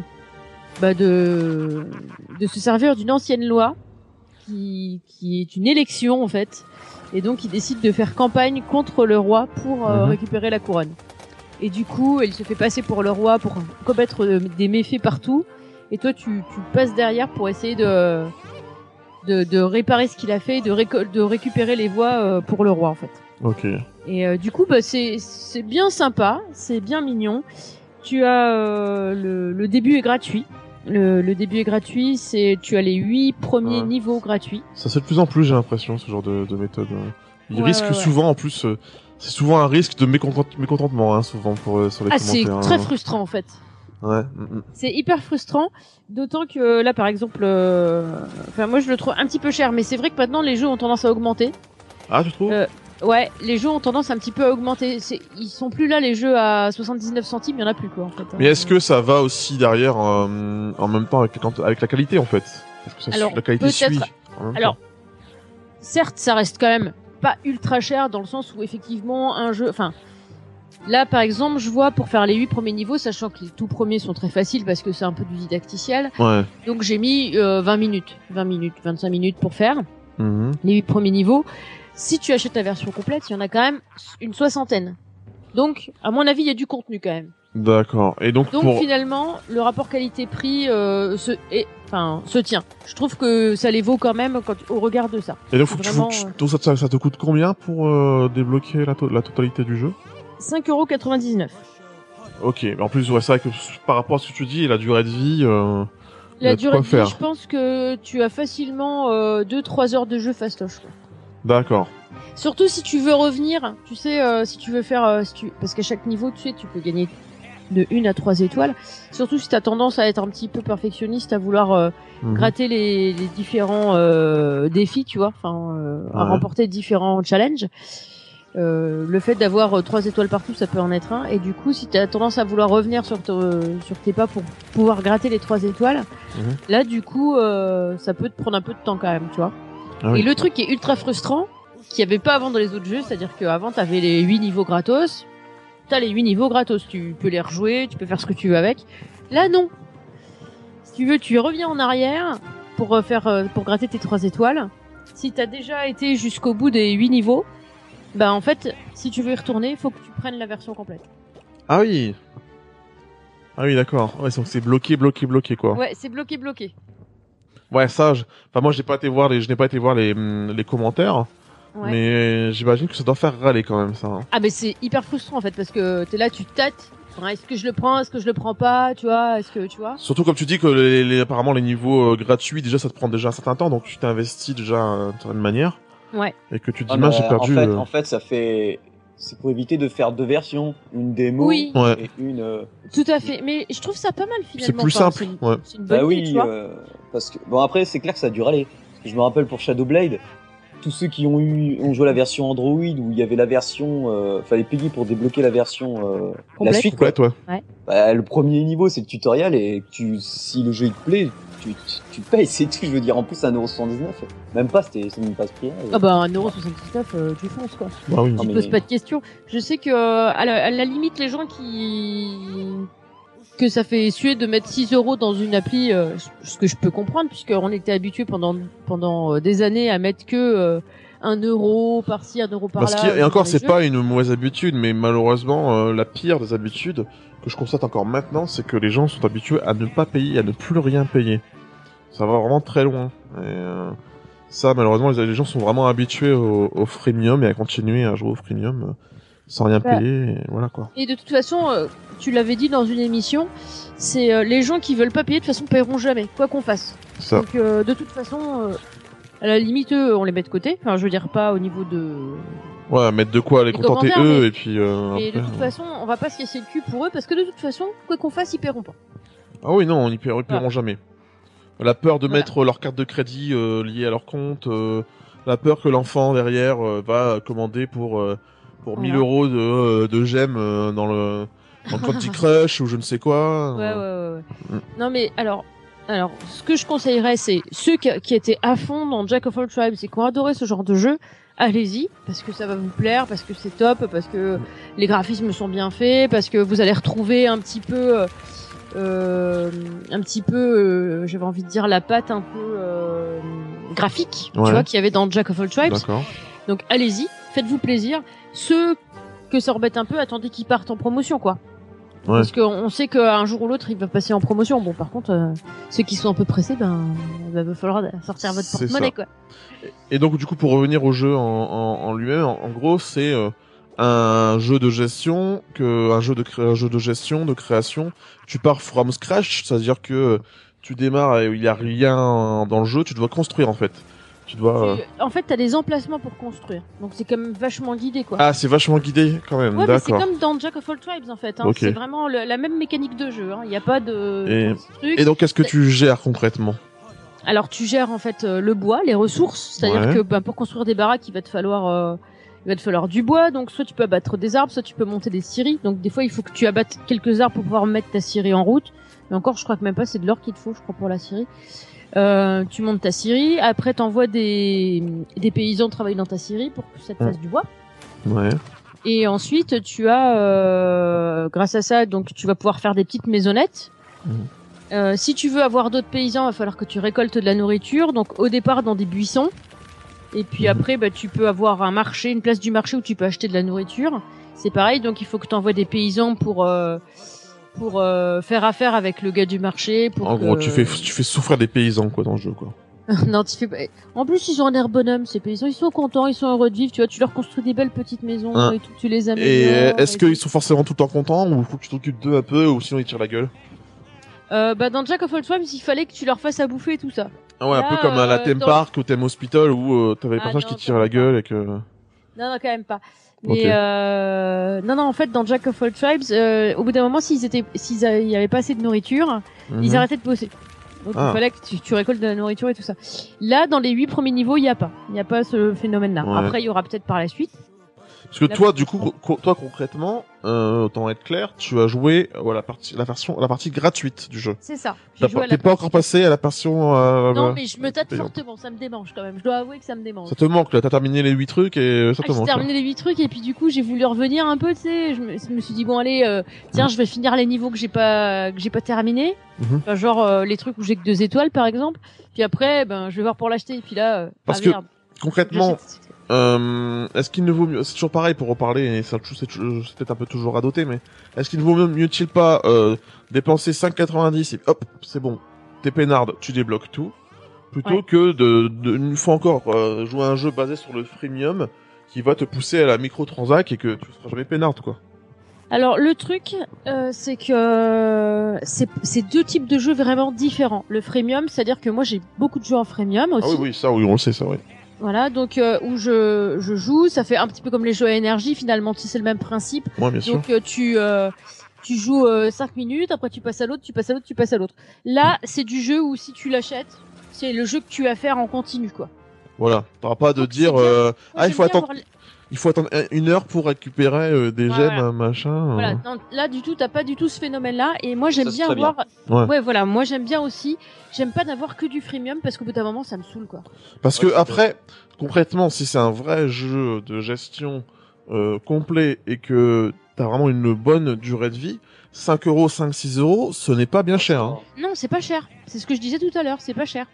bah de de se servir d'une ancienne loi qui qui est une élection en fait et donc il décide de faire campagne contre le roi pour euh, Mhm. récupérer la couronne et du coup il se fait passer pour le roi pour commettre euh, des méfaits partout et toi tu tu passes derrière pour essayer de de, de réparer ce qu'il a fait et de, récupérer les voix euh, pour le roi en fait Ok. et euh, du coup, bah, c'est c'est bien sympa, c'est bien mignon. Tu as euh, le, le début est gratuit. Le, le début est gratuit. C'est tu as les huit premiers Ouais. niveaux gratuits. Ça c'est de plus en plus, j'ai l'impression, ce genre de, de méthode. euh. Ils Ouais, risquent ouais, souvent, en plus, euh, c'est souvent un risque de mécontent- mécontentement, hein, souvent pour euh, sur les Ah, c'est très hein. frustrant en fait. Ouais. mm, mm. C'est hyper frustrant, d'autant que là, par exemple, euh, enfin moi je le trouve un petit peu cher, mais c'est vrai que maintenant les jeux ont tendance à augmenter. Ah, tu trouves? Ouais, les jeux ont tendance un petit peu à augmenter. Ils sont plus là les jeux à 79 centimes, il y en a plus quoi en fait. Mais est-ce que ça va aussi derrière euh, en même temps avec, la- avec la qualité en fait? Est-ce que ça Alors, la qualité suit Alors, temps? certes, ça reste quand même pas ultra cher dans le sens où effectivement un jeu, enfin. Là, par exemple, je vois pour faire les huit premiers niveaux, sachant que les tout premiers sont très faciles parce que c'est un peu du didacticiel. Ouais. Donc j'ai mis euh, 20 minutes, 20 minutes, 25 minutes pour faire Mhm. les huit premiers niveaux. Si tu achètes la version complète, il y en a quand même une soixantaine. Donc, à mon avis, il y a du contenu quand même. D'accord. Et donc, Donc pour finalement, le rapport qualité-prix euh, se, est- enfin, se tient. Je trouve que ça les vaut quand même quand, au regard de ça. et donc, faut que tu- vraiment, faut que tu- euh, donc ça, te- ça te coûte combien pour euh, débloquer la, to- la totalité du jeu? 5,99€. Ok. Mais en plus, ouais, c'est vrai que par rapport à ce que tu dis, la durée de vie. Euh... La durée de vie, faire. je pense que tu as facilement 2-3 heures de jeu fastoche. quoi. D'accord. Surtout si tu veux revenir, tu sais, euh, si tu veux faire, euh, si tu... parce qu'à chaque niveau, tu sais, tu peux gagner de 1 à 3 étoiles. Surtout si tu as tendance à être un petit peu perfectionniste, à vouloir euh, Mhm. gratter les, les différents défis, tu vois, enfin, à remporter différents challenges. Le fait d'avoir trois étoiles partout, ça peut en être un. Et du coup, si tu as tendance à vouloir revenir sur, te- sur tes pas pour pouvoir gratter les trois étoiles, Mhm. là, du coup, ça peut te prendre un peu de temps quand même, tu vois. Ah oui. Et le truc qui est ultra frustrant, qu'il n'y avait pas avant dans les autres jeux, c'est-à-dire qu'avant, tu avais les 8 niveaux gratos. T'as les 8 niveaux gratos, tu peux les rejouer, tu peux faire ce que tu veux avec. Là, non. Si tu veux, tu reviens en arrière pour euh, faire euh, pour gratter tes 3 étoiles. Si t'as déjà été jusqu'au bout des 8 niveaux, bah en fait, si tu veux y retourner, il faut que tu prennes la version complète. Ah oui. Ah oui, d'accord. Ouais, donc c'est bloqué, bloqué, bloqué, quoi. Ouais, c'est bloqué, bloqué. Ouais, ça, je... enfin, moi, j'ai pas été voir les, je n'ai pas été voir les, hum, les commentaires, Ouais. mais j'imagine que ça doit faire râler quand même, ça. hein. Ah mais c'est hyper frustrant en fait parce que t'es là, tu tâtes. Enfin, Est-ce que je le prends Est-ce que je le prends pas Tu vois Est-ce que tu vois? Surtout comme tu dis que les, les- apparemment les niveaux euh, gratuits, déjà, ça te prend déjà un certain temps, donc tu t'investis déjà euh, d'une certaine manière. Ouais. Et que tu te Ah, dis, mais, j'ai perdu. En fait, euh, en fait, ça fait. C'est pour éviter de faire deux versions, une démo Oui. Ouais. et une. euh, Tout à fait. Mais je trouve ça pas mal finalement. C'est plus Enfin, simple, C'est une, ouais. c'est une bonne Bah idée, oui, tu vois. euh, parce que bon après c'est clair que ça a dû râler. Parce que je me rappelle pour Shadowblade, tous ceux qui ont eu ont joué la version Android où il y avait la version, euh, fallait payer pour débloquer la version euh, la suite. Quoi. complète, ouais. Bah, le premier niveau c'est le tutoriel et tu si le jeu il te plaît, tu, tu, tu payes, c'est tout. Je veux dire en plus 1,79€. Même pas, c'était c'est même pas ce prix. Ah bah 1,79€, euh, tu fonces quoi. Bah oui. Tu mais- poses pas de questions. Je sais que euh, à la, à la limite les gens qui que ça fait suer de mettre 6 euros dans une appli, euh, ce que je peux comprendre puisqu'on était habitué pendant pendant euh, des années à mettre que euh, un euro par-ci, un euro Parce par-là. qu'il y a- et encore, c'est pas une mauvaise habitude, mais malheureusement, euh, la pire des habitudes que je constate encore maintenant, c'est que les gens sont habitués à ne pas payer, à ne plus rien payer. Ça va vraiment très loin. Et, euh, ça, malheureusement, les, les gens sont vraiment habitués au, au freemium et à continuer à jouer au freemium euh, sans rien payer. Et voilà quoi. Et de toute façon, euh, tu l'avais dit dans une émission, c'est euh, les gens qui veulent pas payer de toute façon paieront jamais, quoi qu'on fasse. Ça. Donc euh, de toute façon, euh, à la limite, eux, on les met de côté. Enfin, je veux dire pas au niveau de. Ouais, mettre de quoi les Les contenter eux mais- et puis. Euh, Et de après, toute euh, façon, on va pas se casser le cul pour eux parce que de toute façon, quoi qu'on fasse, ils paieront pas. Ah oui, non, ils paieront, Voilà. jamais. La peur de Voilà. mettre leur carte de crédit euh, liée à leur compte, euh, la peur que l'enfant derrière euh, va commander pour euh, pour 1000 Voilà. euros de, euh, de gemmes euh, dans le dans Candy Crush ou je ne sais quoi. Ouais, ouais, euh, ouais. ouais. Mm. Non, mais alors, alors, ce que je conseillerais, c'est ceux qui, qui étaient à fond dans Jack of All Tribes et qui ont adoré ce genre de jeu, allez-y, parce que ça va vous plaire, parce que c'est top, parce que les graphismes sont bien faits, parce que vous allez retrouver un petit peu, euh, euh, un petit peu, euh, j'avais envie de dire la patte un peu euh, graphique, Ouais. tu vois, qu'il y avait dans Jack of All Tribes. Donc allez-y, faites-vous plaisir. Ceux que ça embête un peu, attendez qu'ils partent en promotion, quoi. Parce qu'on on sait qu'un jour ou l'autre, il va passer en promotion. Bon, par contre, euh, ceux qui sont un peu pressés, ben, il va falloir sortir votre porte-monnaie, quoi. Et donc du coup pour revenir au jeu en, en, en lui-même, en, en gros c'est euh, un jeu de gestion que un jeu de un jeu de gestion de création. Tu pars from scratch, c'est-à-dire que tu démarres et il y a rien dans le jeu, tu dois construire en fait. Tu dois. Tu- En fait, t'as des emplacements pour construire. Donc c'est quand même vachement guidé, quoi. Ah c'est vachement guidé quand même, ouais, mais c'est comme dans Jack of All Tribes, en fait. Hein. C'est vraiment le- la même mécanique de jeu. hein. Il n'y a pas de Et- truc. Et donc qu'est-ce que tu gères concrètement Alors tu gères en fait euh, le bois, les ressources, c'est-à-dire Ouais. que ben, pour construire des baraques, il va te falloir euh, il va te falloir du bois, donc soit tu peux abattre des arbres, soit tu peux monter des scieries. Donc des fois, il faut que tu abattes quelques arbres pour pouvoir mettre ta scierie en route. Mais encore, je crois que même pas, c'est de l'or qu'il te faut, je crois, pour la scierie. Euh, tu montes ta scierie, après t'envoies des, des paysans travailler dans ta scierie pour que ça te fasse du bois. Ouais. Et ensuite, tu as, euh, grâce à ça, donc tu vas pouvoir faire des petites maisonnettes. Mhm. Euh, si tu veux avoir d'autres paysans, il va falloir que tu récoltes de la nourriture. Donc au départ dans des buissons. Et puis Mhm. après, bah, tu peux avoir un marché, une place du marché où tu peux acheter de la nourriture. C'est pareil, donc il faut que tu envoies des paysans pour euh, pour euh, faire affaire avec le gars du marché. Pour En que- gros, tu fais, tu fais souffrir des paysans, quoi, dans le jeu, quoi. non, tu fais pas. En plus, ils ont un air bonhomme, ces paysans. Ils sont contents, ils sont heureux de vivre. Tu vois, tu leur construis des belles petites maisons Hein. et tout, tu les Et améliores. est-ce et tout. qu'ils sont forcément tout le temps contents ou faut que tu t'occupes d'eux un peu ou sinon ils tirent la gueule? Euh, bah dans Jack of All Trades, il fallait que tu leur fasses à bouffer et tout ça. Ah ouais, un peu comme à la euh, Theme dans- Park ou Theme Hospital où euh, t'avais les Ah personnages non, qui tiraient la gueule et que... Non, non, quand même pas. Mais euh... non, non, en fait, dans Jack of All Tribes, euh, au bout d'un moment, s'ils étaient, s'ils a- il y avait pas assez de nourriture, ils Mhm. arrêtaient de bosser. Donc Ah. il fallait que tu, tu récoltes de la nourriture et tout ça. Là, dans les huit premiers niveaux, il y a pas, il y a pas ce phénomène-là. Ouais. Après, il y aura peut-être par la suite. Parce que La toi, du coup, co- toi concrètement, euh, autant être clair, tu as joué euh, à la partie, la version, la partie gratuite du jeu. C'est ça. J'ai pas- T'es pas encore passé à la version. euh, Non, mais je me tâte payante. fortement. Ça me démange quand même. Je dois avouer que ça me démange. Ça te manque là, t'as terminé les 8 trucs et euh, ça Ah, te j'ai manque. terminé les huit trucs et puis du coup j'ai voulu revenir un peu tu sais je me, je me suis dit bon allez euh, tiens je vais finir les niveaux que j'ai pas que j'ai pas terminé Mhm. Enfin, genre euh, les trucs où j'ai que deux étoiles par exemple puis après ben je vais voir pour l'acheter et puis là euh, Parce ah, que merde, Concrètement. Euh, est-ce qu'il ne vaut mieux, c'est toujours pareil pour reparler, et ça, c'est c'est peut-être un peu toujours radoté, mais est-ce qu'il ne vaut mieux, mieux-il pas euh, dépenser 5,90 et hop, c'est bon, t'es peinarde, tu débloques tout, plutôt Ouais. que de, de, une fois encore, euh, jouer à un jeu basé sur le freemium qui va te pousser à la microtransac et que tu seras jamais peinarde, quoi. alors le truc euh, c'est que c'est c'est deux types de jeux vraiment différents le freemium c'est à dire que moi j'ai beaucoup de jeux en freemium aussi Ah oui, oui, ça, oui, on le sait, ça, oui. Voilà donc euh, où je je joue ça fait un petit peu comme les jeux à énergie finalement tu sais, c'est le même principe Moi, bien sûr. Donc euh, tu euh, tu joues 5 minutes, après tu passes à l'autre, tu passes à l'autre, tu passes à l'autre. Là, c'est du jeu où si tu l'achètes, c'est le jeu que tu vas faire en continu quoi. Voilà, t'auras pas de Donc, dire, euh, Moi, ah, il faut attendre, il faut attendre une heure pour récupérer euh, des Ouais, gemmes, voilà. un machin. euh. Voilà, non, là du tout, t'as pas du tout ce phénomène-là. Et moi, j'aime bien avoir. Ouais. voilà, moi j'aime bien aussi. J'aime pas d'avoir que du freemium parce qu'au bout d'un moment, ça me saoule quoi. Parce Ouais, que après, concrètement, si c'est un vrai jeu de gestion euh, complet et que t'as vraiment une bonne durée de vie, 5 euros, 5, 6 euros, ce n'est pas bien cher. Hein. Non, c'est pas cher. C'est ce que je disais tout à l'heure, c'est pas cher.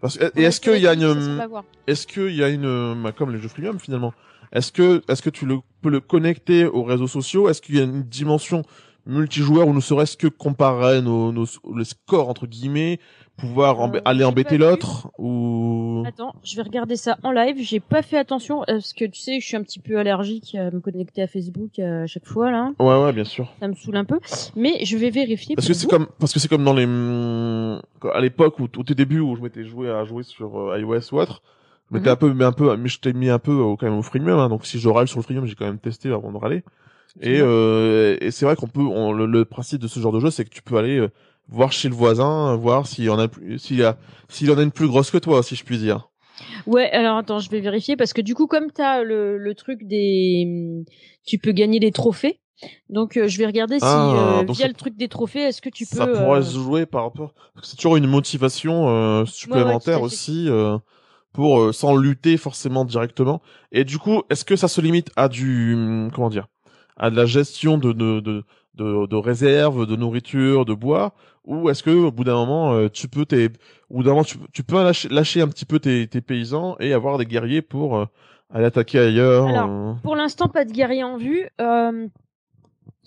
Parce que, et est-ce qu'il y a une, est-ce qu'il y a une, bah, comme les jeux freemium finalement, est-ce que, est-ce que tu le, peux le connecter aux réseaux sociaux? Est-ce qu'il y a une dimension multijoueur ou ne serait-ce que comparer nos, nos, les scores entre guillemets, pouvoir Euh, aller embêter l'autre ou Attends, je vais regarder ça en live. J'ai pas fait attention parce que tu sais, je suis un petit peu allergique à me connecter à Facebook à chaque fois là. Ouais, ouais, bien sûr. Ça me saoule un peu, mais je vais vérifier. Parce que c'est comme parce que c'est comme dans les hum, à l'époque où au tout début où je m'étais joué à jouer sur euh, iOS ou autre, je m'étais Mhm. un peu mais un peu mais je t'ai mis un peu au, quand même au freemium hein, donc si je râle sur le freemium, j'ai quand même testé avant de râler. Et euh, et c'est vrai qu'on peut on, le, le principe de ce genre de jeu c'est que tu peux aller euh, voir chez le voisin, voir s'il y en a plus s'il a s'il en a une plus grosse que toi si je puis dire. Ouais, alors attends, je vais vérifier parce que du coup, comme t'as le, le truc des, tu peux gagner des trophées. Donc euh, je vais regarder si Ah, euh, via ça- le truc des trophées, est-ce que tu peux. ça pourrait euh, se jouer par rapport c'est toujours une motivation euh, supplémentaire fait. aussi euh, pour euh, sans lutter forcément directement et du coup est-ce que ça se limite à du hum, comment dire à de la gestion de de de de, de réserves de nourriture de bois ou est-ce que au bout d'un moment euh, tu peux tes au bout d'un moment tu, tu peux lâcher, lâcher un petit peu tes, tes paysans et avoir des guerriers pour euh, aller attaquer ailleurs Alors, euh. Pour l'instant, pas de guerrier en vue. Euh,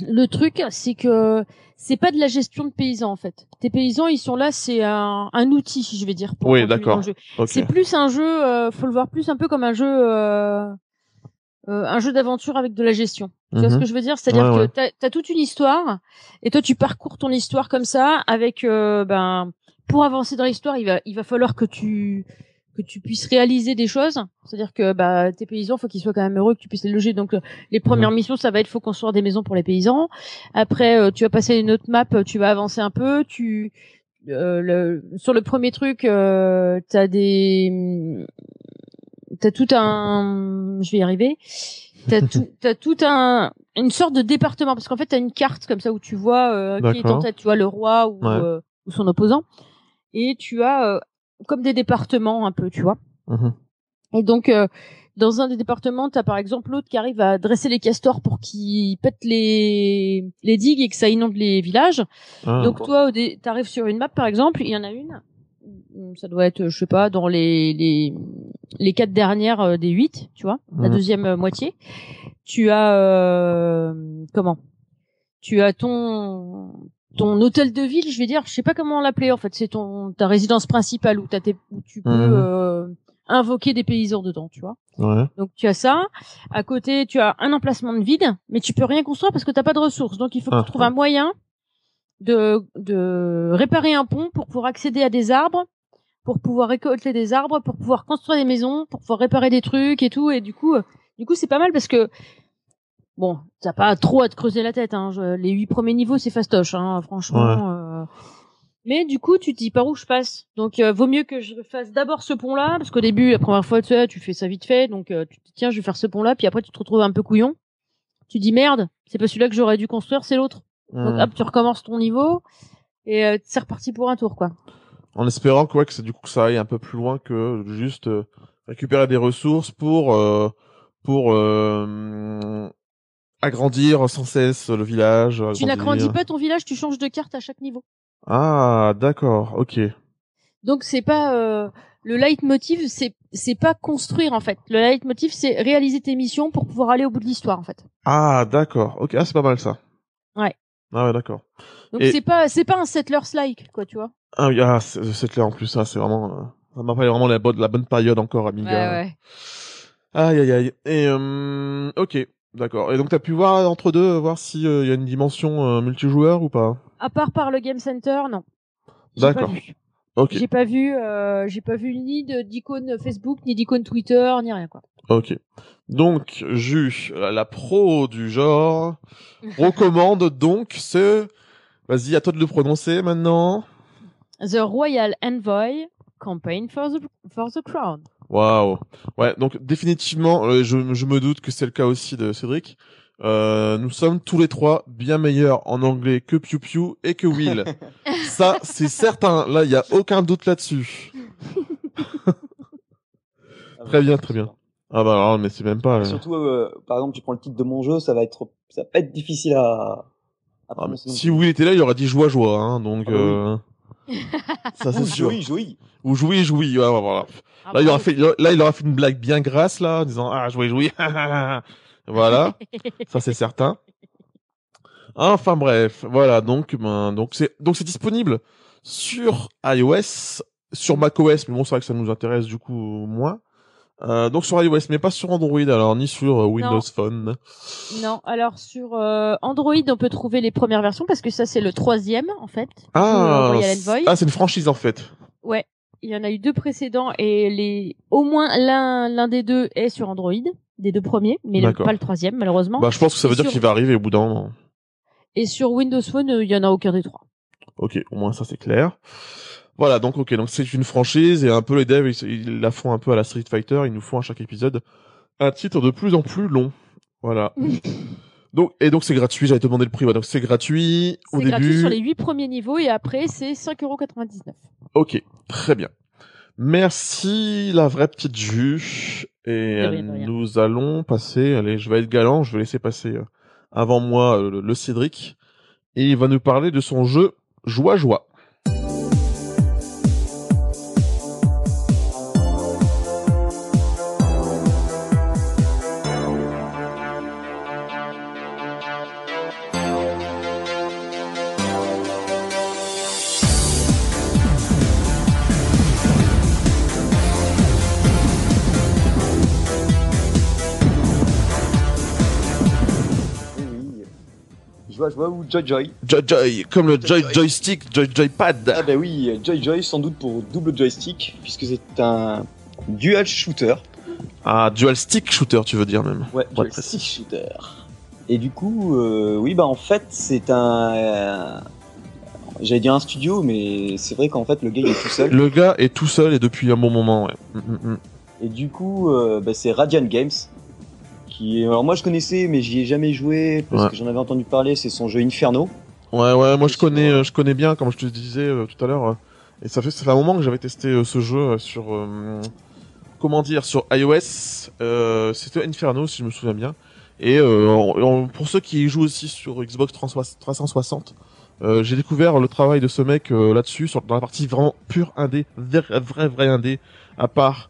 le truc, c'est que c'est pas de la gestion de paysans en fait. Tes paysans, ils sont là, c'est un, un outil, je vais dire. Pour Oui, d'accord. C'est plus un jeu, euh, faut le voir plus un peu comme un jeu, euh, euh, un jeu d'aventure avec de la gestion. Tu vois Mhm. ce que je veux dire? C'est-à-dire Ouais, que ouais. t'as as toute une histoire et toi tu parcours ton histoire comme ça avec euh, ben pour avancer dans l'histoire, il va il va falloir que tu que tu puisses réaliser des choses. C'est-à-dire que bah tes paysans, faut qu'ils soient quand même heureux, que tu puisses les loger. Donc euh, les premières Mhm. missions, ça va être faut construire des maisons pour les paysans. Après, euh, tu vas passer à une autre map, tu vas avancer un peu. Tu euh, le, sur le premier truc, euh, t'as des t'as tout un, je vais y arriver. T'as tout, t'as tout un, une sorte de département parce qu'en fait t'as une carte comme ça où tu vois euh, qui est en tête, tu vois le roi ou, Ouais. euh, ou son opposant, et tu as euh, comme des départements un peu, tu vois. Mhm. Et donc, euh, dans un des départements, tu as par exemple l'autre qui arrive à dresser les castors pour qu'ils pètent les, les digues et que ça inonde les villages. Ah. donc toi, tu arrives sur une map par exemple, il y en a une, ça doit être, je sais pas, dans les, les, les quatre dernières euh, des huit, tu vois, la Mhm. deuxième euh, moitié. Tu as, euh, comment? Tu as ton ton hôtel de ville, je vais dire, je sais pas comment l'appeler en fait, c'est ton ta résidence principale où, t'as tes, où tu peux Mhm. euh, invoquer des paysans dedans, tu vois. Ouais. Donc tu as ça. À côté, tu as un emplacement de vide, mais tu peux rien construire parce que t'as pas de ressources. Donc il faut que Ah, tu trouves ah. un moyen de, de réparer un pont pour pouvoir accéder à des arbres, pour pouvoir récolter des arbres, pour pouvoir construire des maisons, pour pouvoir réparer des trucs et tout. Et du coup, euh, du coup, c'est pas mal parce que bon, t'as pas trop à te creuser la tête. Hein. Je- les huit premiers niveaux, c'est fastoche, hein, franchement. euh. Mais du coup, tu te dis par où je passe. Donc, euh, vaut mieux que je fasse d'abord ce pont-là, parce qu'au début, la première fois, tu sais, tu fais ça vite fait, donc euh, tu te dis tiens, je vais faire ce pont-là, puis après, tu te retrouves un peu couillon. Tu dis merde, c'est pas celui-là que j'aurais dû construire, c'est l'autre. Donc, Mhm. hop, tu recommences ton niveau et euh, c'est reparti pour un tour, quoi. En espérant que, ouais, que c'est du coup que ça aille un peu plus loin que juste euh, récupérer des ressources pour euh, pour euh, agrandir sans cesse le village. Tu n'agrandis pas ton village, tu changes de carte à chaque niveau. Ah, d'accord, ok. Donc c'est pas euh, le leitmotiv, c'est c'est pas construire en fait. Le leitmotiv, c'est réaliser tes missions pour pouvoir aller au bout de l'histoire en fait. Ah, d'accord, ok. Ah, c'est pas mal ça. Ouais. Ah ouais, d'accord. Donc Et- c'est pas c'est pas un settlers like quoi, tu vois. Ah oui, ah, c'est c'est clair en plus, ça, c'est vraiment, euh, ça m'appelle vraiment la bonne, la bonne période encore, Amiga. Aïe, aïe, aïe. Et, euh, ok, d'accord. Et donc, t'as pu voir entre deux, voir s'il y a une dimension euh, multijoueur ou pas? À part par le game center, non. D'accord. Vu. Ok, J'ai pas vu, euh, j'ai pas vu ni d'icône Facebook, ni d'icône Twitter, ni rien quoi. ok. Donc, Ju, la, la pro du genre, recommande donc ce... Vas-y, à toi de le prononcer maintenant. The Royal Envoy Campaign for the for the Crown. Waouh. Ouais, donc définitivement, euh, je, je me doute que c'est le cas aussi de Cédric. Euh, nous sommes tous les trois bien meilleurs en anglais que Piu Piu et que Will. Ça, c'est certain. Là, il y a aucun doute là-dessus. Très bien, très bien. Ah bah alors, mais c'est même pas. euh, Surtout, euh, par exemple, tu prends le titre de mon jeu, ça va être, ça va pas être difficile à. à ah, non si. Will était là, il aurait dit joie joie, hein, donc. Ah bah euh... ça c'est Ou sûr. jouis. Ou. Ouais, ouais, voilà. Ah, Là, il aura bravo. fait, là, il aura fait une blague bien grasse, là, en disant, ah, jouis, jouis. voilà. Ça, c'est certain. Enfin, bref. Voilà. Donc, ben, donc c'est, donc c'est disponible sur iOS, sur macOS, mais bon, c'est vrai que ça nous intéresse, du coup, moins. Euh, donc sur iOS, mais pas sur Android, alors, ni sur euh, Windows Non. Phone. Non, alors sur euh, Android, on peut trouver les premières versions parce que ça c'est le troisième en fait. Ah, Envoy. ah, c'est une franchise, en fait. Ouais, il y en a eu deux précédents et les au moins l'un l'un des deux est sur Android, des deux premiers, mais le- pas le troisième malheureusement. Bah, je pense que ça veut Et dire sur- qu'il va arriver au bout d'un moment. Et sur Windows Phone, euh, il y en a aucun des trois. Ok, au moins ça c'est clair. Voilà, donc ok, donc c'est une franchise et un peu les devs ils, ils la font un peu à la Street Fighter, ils nous font à chaque épisode un titre de plus en plus long. Voilà. donc et donc c'est gratuit, j'avais demandé le prix, ouais, donc c'est gratuit au C'est gratuit sur les huit premiers niveaux et après c'est 5,99€. Ok, très bien. Merci la vraie petite juge et De rien, de rien. nous allons passer, allez, je vais être galant, je vais laisser passer euh, avant moi euh, le, le Cédric et il va nous parler de son jeu Joie Joie. Ou Joy Joy. Joy Joy, comme le Joy Joystick, Joy Joypad. Ah bah oui, Joy Joy sans doute pour double joystick, puisque c'est un dual shooter. Ah, dual stick shooter, tu veux dire même. Ouais, dual stick shooter. Et du coup, euh, oui, bah en fait, c'est un. euh, J'allais dire un studio, mais c'est vrai qu'en fait, le gars il est tout seul. Le gars est tout seul et depuis un bon moment, ouais. Mm, mm, mm. Et du coup, euh, bah, c'est Radiant Games. Qui est... Alors moi je connaissais, mais j'y ai jamais joué parce Ouais. que j'en avais entendu parler. C'est son jeu Inferno. Ouais, ouais, moi je connais, euh, je connais bien, comme je te disais euh, tout à l'heure. euh, et ça fait, ça fait un moment que j'avais testé ce jeu sur, euh, comment dire, sur iOS. Euh, C'était Inferno, si je me souviens bien. Et euh, en- pour ceux qui y jouent aussi sur Xbox 360, 360, euh, j'ai découvert le travail de ce mec euh, là-dessus, sur dans la partie vraiment pure indé, vrai, vrai, vrai indé, à part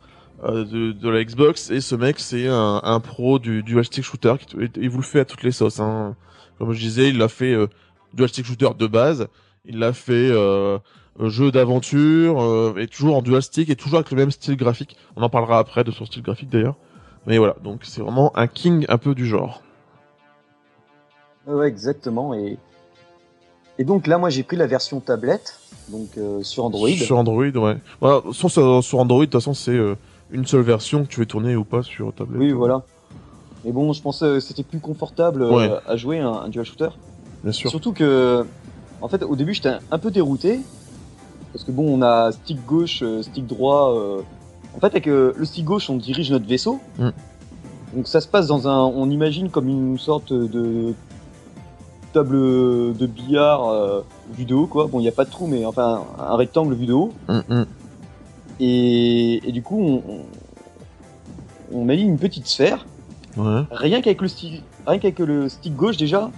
de, de la Xbox. Et ce mec, c'est un, un pro du dual stick shooter. Qui, il vous le fait à toutes les sauces. Hein. Comme je disais, il l'a fait euh, dual stick shooter de base. Il l'a fait euh, euh, jeu d'aventure euh, et toujours en dual stick et toujours avec le même style graphique. On en parlera après de son style graphique d'ailleurs. Mais voilà, donc c'est vraiment un king un peu du genre. Ouais, exactement. Et et donc là, moi j'ai pris la version tablette, donc euh, sur Android. Sur Android, ouais. Voilà, sur, sur sur Android, de toute façon, c'est euh, une seule version que tu veux tourner ou pas sur tablette. Oui, voilà. Mais bon, je pensais que c'était plus confortable euh, Ouais. à jouer un, un dual shooter. Bien sûr. Surtout que, en fait, au début, j'étais un, peu dérouté. Parce que bon, on a stick gauche, euh, stick droit. euh. En fait, avec euh, le stick gauche, on dirige notre vaisseau. Mm. Donc ça se passe dans un, on imagine comme une sorte de table de billard euh, vue de haut, quoi. Bon, il n'y a pas de trou, mais enfin un rectangle vue de haut. Et, et du coup, on, on, on aligne une petite sphère. Ouais. Rien qu'avec le stick, rien qu'avec le stick gauche déjà,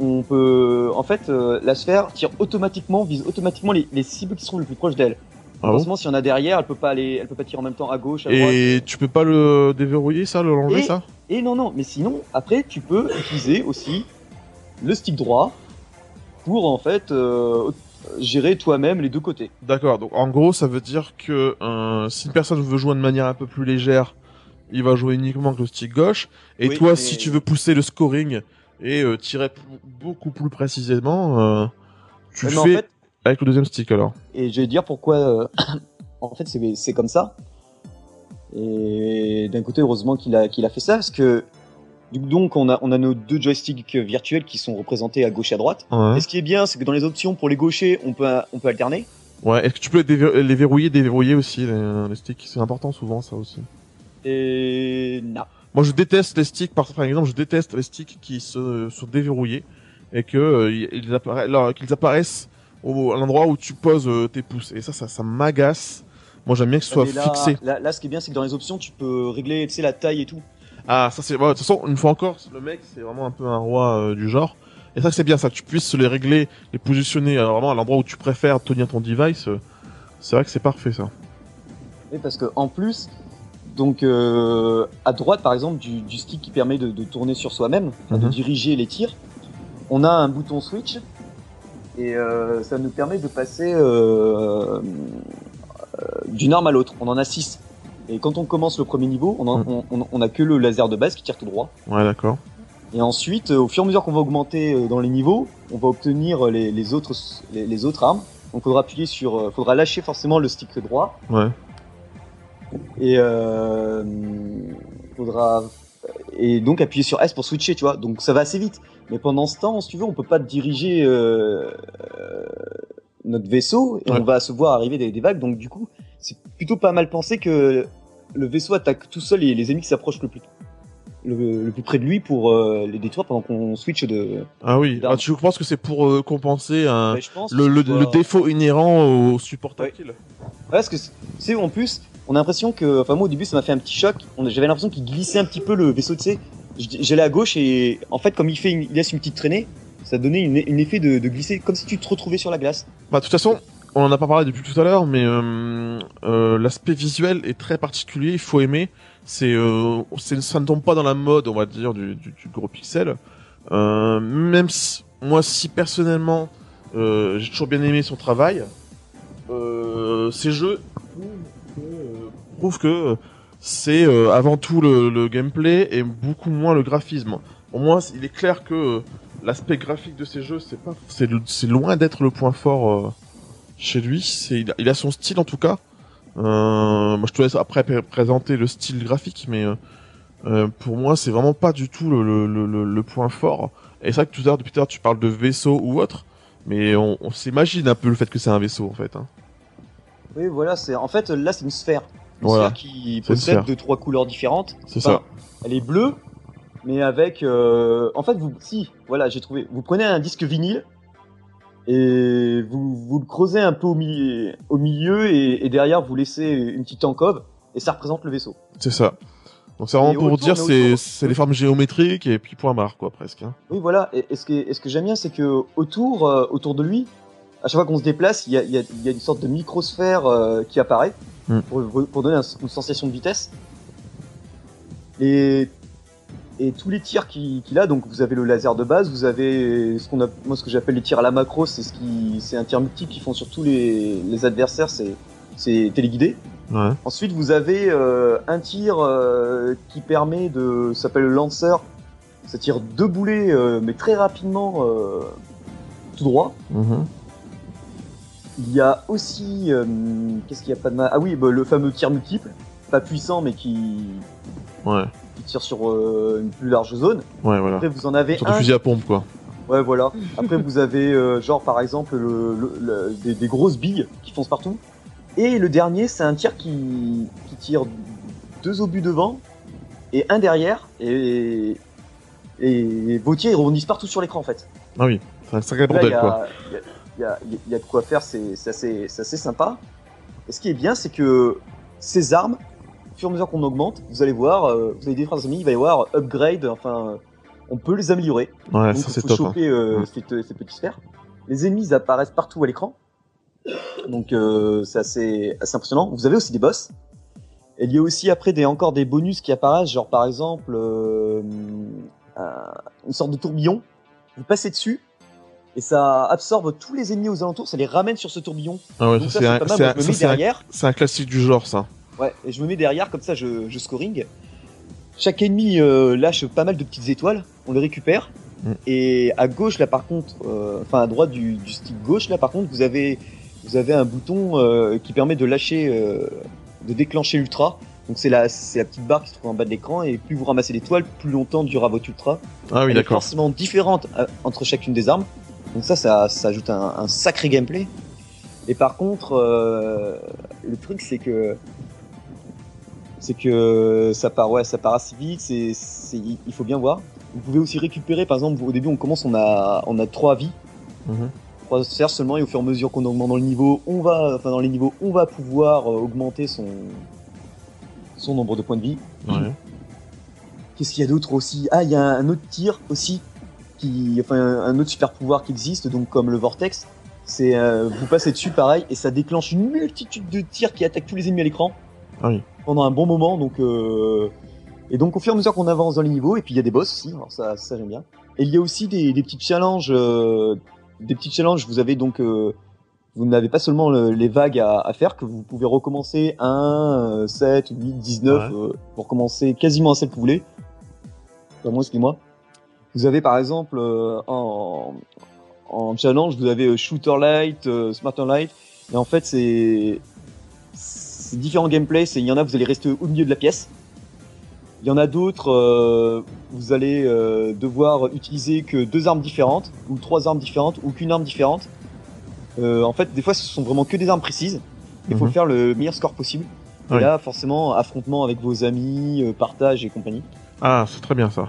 on peut, en fait, euh, la sphère tire automatiquement, vise automatiquement les, les cibles qui sont les plus proches d'elle. Ah bon si on a derrière, elle peut pas aller, elle peut pas tirer en même temps à gauche, à droite. Et tu peux pas le déverrouiller ça, le Et- ça? Et non, non, mais sinon, après, tu peux utiliser aussi le stick droit pour en fait euh, gérer toi-même les deux côtés. D'accord. Donc en gros, ça veut dire que euh, si une personne veut jouer de manière un peu plus légère, il va jouer uniquement avec le stick gauche. Et Oui, toi, mais- si tu veux pousser le scoring et euh, tirer beaucoup plus précisément, euh, tu en fais fait, avec le deuxième stick alors. Et je vais dire pourquoi. en fait, c'est comme ça. Et d'un côté, heureusement qu'il a qu'il a fait ça parce que donc on a on a nos deux joysticks virtuels qui sont représentés à gauche et à droite. Ouais. Et ce qui est bien, c'est que dans les options pour les gauchers, on peut on peut alterner. Ouais. Est-ce que tu peux les, verrouiller, déverrouiller aussi les, les sticks? C'est important souvent ça aussi. Et non. Moi, je déteste les sticks. Par, par exemple, je déteste les sticks qui se sont déverrouillés et que euh, ils- apparaissent, au, à l'endroit où tu poses euh, tes pouces. Et ça, ça, ça m'agace. Moi, j'aime bien que ce soit Mais là, fixé. Là, là, ce qui est bien, c'est que dans les options, tu peux régler, la taille et tout. Ah, ça c'est. ouais, de toute façon, une fois encore, le mec, c'est vraiment un peu un roi euh, du genre. Et ça, c'est bien, ça, que tu puisses les régler, les positionner euh, vraiment à l'endroit où tu préfères tenir ton device. euh, c'est vrai que c'est parfait, ça. Oui, parce que en plus, donc euh, à droite par exemple du, du stick qui permet de, de tourner sur soi-même, de Mhm. diriger les tirs, on a un bouton switch et euh, ça nous permet de passer d'une arme à l'autre. On en a six. Et quand on commence le premier niveau, on, Mhm. on, a que le laser de base qui tire tout droit. Ouais, d'accord. Et ensuite, euh, au fur et à mesure qu'on va augmenter euh, dans les niveaux, on va obtenir les, les autres les, les autres armes. Donc, faudra appuyer sur, euh, faudra lâcher forcément le stick droit Ouais. et euh, faudra et donc appuyer sur S pour switcher, tu vois. Donc ça va assez vite. Mais pendant ce temps, si tu veux, on peut pas diriger euh, euh, notre vaisseau et Ouais. on va se voir arriver des, des vagues. Donc du coup, c'est plutôt pas mal pensé que le vaisseau attaque tout seul les, les ennemis qui s'approchent le plus le, le plus près de lui pour euh, les détruire pendant qu'on switch de. Ah oui. Ah, tu penses que c'est pour euh, compenser un, Ouais, le, défaut inhérent au support tactile Ouais, parce que c'est en plus, on a l'impression que, enfin moi au début ça m'a fait un petit choc. J'avais l'impression qu'il glissait un petit peu le vaisseau, tu sais. J'allais à gauche et en fait comme il fait, une- il laisse une petite traînée, ça donnait une, une effet de, de glisser comme si tu te retrouvais sur la glace. Bah, de toute façon, on en a pas parlé depuis tout à l'heure, mais euh, euh, l'aspect visuel est très particulier. Il faut aimer. C'est, euh, c'est, ça ne tombe pas dans la mode, on va dire, du, gros pixel. Même si, moi, si personnellement, j'ai toujours bien aimé son travail, ces jeux prouvent que, c'est avant tout le, gameplay et beaucoup moins le graphisme. Pour moi, il est clair que l'aspect graphique de ces jeux, c'est c'est, loin d'être le point fort chez lui. C'est, il a, il a son style en tout cas. Euh, moi, je te laisse après pr- présenter le style graphique, mais euh, euh, pour moi, c'est vraiment pas du tout le, le, le, le- le point fort. Et c'est vrai que tout à l'heure, depuis tout à l'heure, tu parles de vaisseau ou autre, mais on, on s'imagine un peu le fait que c'est un vaisseau en fait. Hein. Oui, voilà, c'est en fait là c'est une sphère. Une Voilà. sphère qui une sphère. possède deux trois couleurs différentes. C'est Enfin, ça. Elle est bleue, mais avec. euh, En fait, vous, si, voilà, j'ai trouvé. Vous prenez un disque vinyle et vous, vous le creusez un peu au milieu, au milieu et, et derrière vous laissez une petite encove et ça représente le vaisseau. C'est ça. Donc c'est vraiment Et pour autour, dire, c'est c'est les formes géométriques et puis point barre quoi presque. hein. Oui, voilà. Et, et ce, que, et ce que j'aime bien, c'est que autour, euh, autour de lui, à chaque fois qu'on se déplace, il y a, il y a- y a une sorte de microsphère euh, qui apparaît Mm. pour, pour donner un- une sensation de vitesse. Et, et tous les tirs qu'il a, donc vous avez le laser de base, vous avez ce qu'on a, moi ce que j'appelle les tirs à la macro, c'est ce qui, c'est un tir multiple qu'ils font sur tous les, les adversaires, c'est c'est téléguidé. Ouais. Ensuite, vous avez euh, un tir euh, qui permet de, s'appelle le lanceur. Ça tire deux boulets, euh, mais très rapidement, tout droit. Mhm. Il y a aussi, qu'est-ce qu'il y a pas de mal? Ah oui, bah, le fameux tir multiple, pas puissant, mais qui, Ouais. Tire sur euh, une plus large zone. Ouais, voilà. Après, vous en avez Sur un. fusil à pompe quoi. Ouais, voilà. Après, vous avez euh, genre par exemple le, le- le- des, des grosses billes qui foncent partout. Et le dernier, c'est un tir qui, qui tire deux obus devant et un derrière. Et, et vos tirs ils rebondissent partout sur l'écran en fait. Ah oui. C'est un sacré Là, il y bordel quoi. a, il y a- il y a- il y a de quoi faire, c'est assez, c'est assez sympa. Et ce qui est bien, c'est que ces armes, au fur et à mesure qu'on augmente, vous allez voir, euh, vous allez des phrases amis, il va y avoir upgrade, enfin, on peut les améliorer. Ouais, Donc ça c'est faut top. hein. choper euh, Ouais. cette, cette petite sphère. Les ennemis apparaissent partout à l'écran. Donc euh, c'est assez, assez impressionnant. Vous avez aussi des boss. Et il y a aussi après des, encore des bonus qui apparaissent, genre par exemple euh, un- une sorte de tourbillon. Vous passez dessus et ça absorbe tous les ennemis aux alentours, ça les ramène sur ce tourbillon. Ah ouais, Donc ça ça c'est c'est un, pas mal. c'est Moi, un- je me ça, mets c'est un- derrière. c'est un classique du genre ça. Ouais, et je me mets derrière comme ça, je, je scoring. Chaque ennemi euh, lâche pas mal de petites étoiles, on les récupère. Mm. Et à gauche là par contre, euh, enfin à droite du, du stick gauche là par contre, vous avez vous avez un bouton euh, qui permet de lâcher, de déclencher l'ultra. Donc c'est la c'est la petite barre qui se trouve en bas de l'écran et plus vous ramassez d'étoiles, plus longtemps durera votre ultra. Ah oui, Elle est d'accord. forcément différente euh, entre chacune des armes. Donc ça, ça, ça ajoute un, un sacré gameplay. Et par contre, euh, le truc c'est que c'est que ça part, ouais, ça part assez vite. C'est, il faut bien voir. Vous pouvez aussi récupérer, par exemple, au début on commence, on a, on a trois vies, Mhm. trois sphères seulement, et au fur et à mesure qu'on augmente dans le niveau, on va, enfin dans les niveaux, on va pouvoir euh, augmenter son son nombre de points de vie. Ouais. Qu'est-ce qu'il y a d'autre aussi? Ah, il y a un autre tir aussi, qui, enfin un autre super pouvoir qui existe, donc comme le vortex. C'est euh, vous passez dessus pareil et ça déclenche une multitude de tirs qui attaquent tous les ennemis à l'écran Ah oui. Pendant un bon moment. Donc euh, et donc au fur et à mesure qu'on avance dans les niveaux et puis il y a des boss aussi. Alors ça, ça j'aime bien. Et il y a aussi des, des petits challenges, euh, des petits challenges. Vous avez donc euh, vous n'avez pas seulement le- les vagues à, à faire, que vous pouvez recommencer 1, euh, 7, 8, 19, Ouais. euh, pour recommencer quasiment à celle que vous voulez. Enfin, moi, excusez-moi. Vous avez par exemple euh, en, en challenge, vous avez euh, Shooter Light, euh, Smarter Light, et en fait c'est c'est différents gameplays. Il y en a vous allez rester au milieu de la pièce. Il y en a d'autres, euh, vous allez euh, devoir utiliser que deux armes différentes, ou trois armes différentes, ou qu'une arme différente. Euh, en fait, des fois, ce sont vraiment que des armes précises. Il faut Mhm. faire le meilleur score possible. Et Oui. là, forcément, affrontement avec vos amis, partage et compagnie. Ah, c'est très bien ça.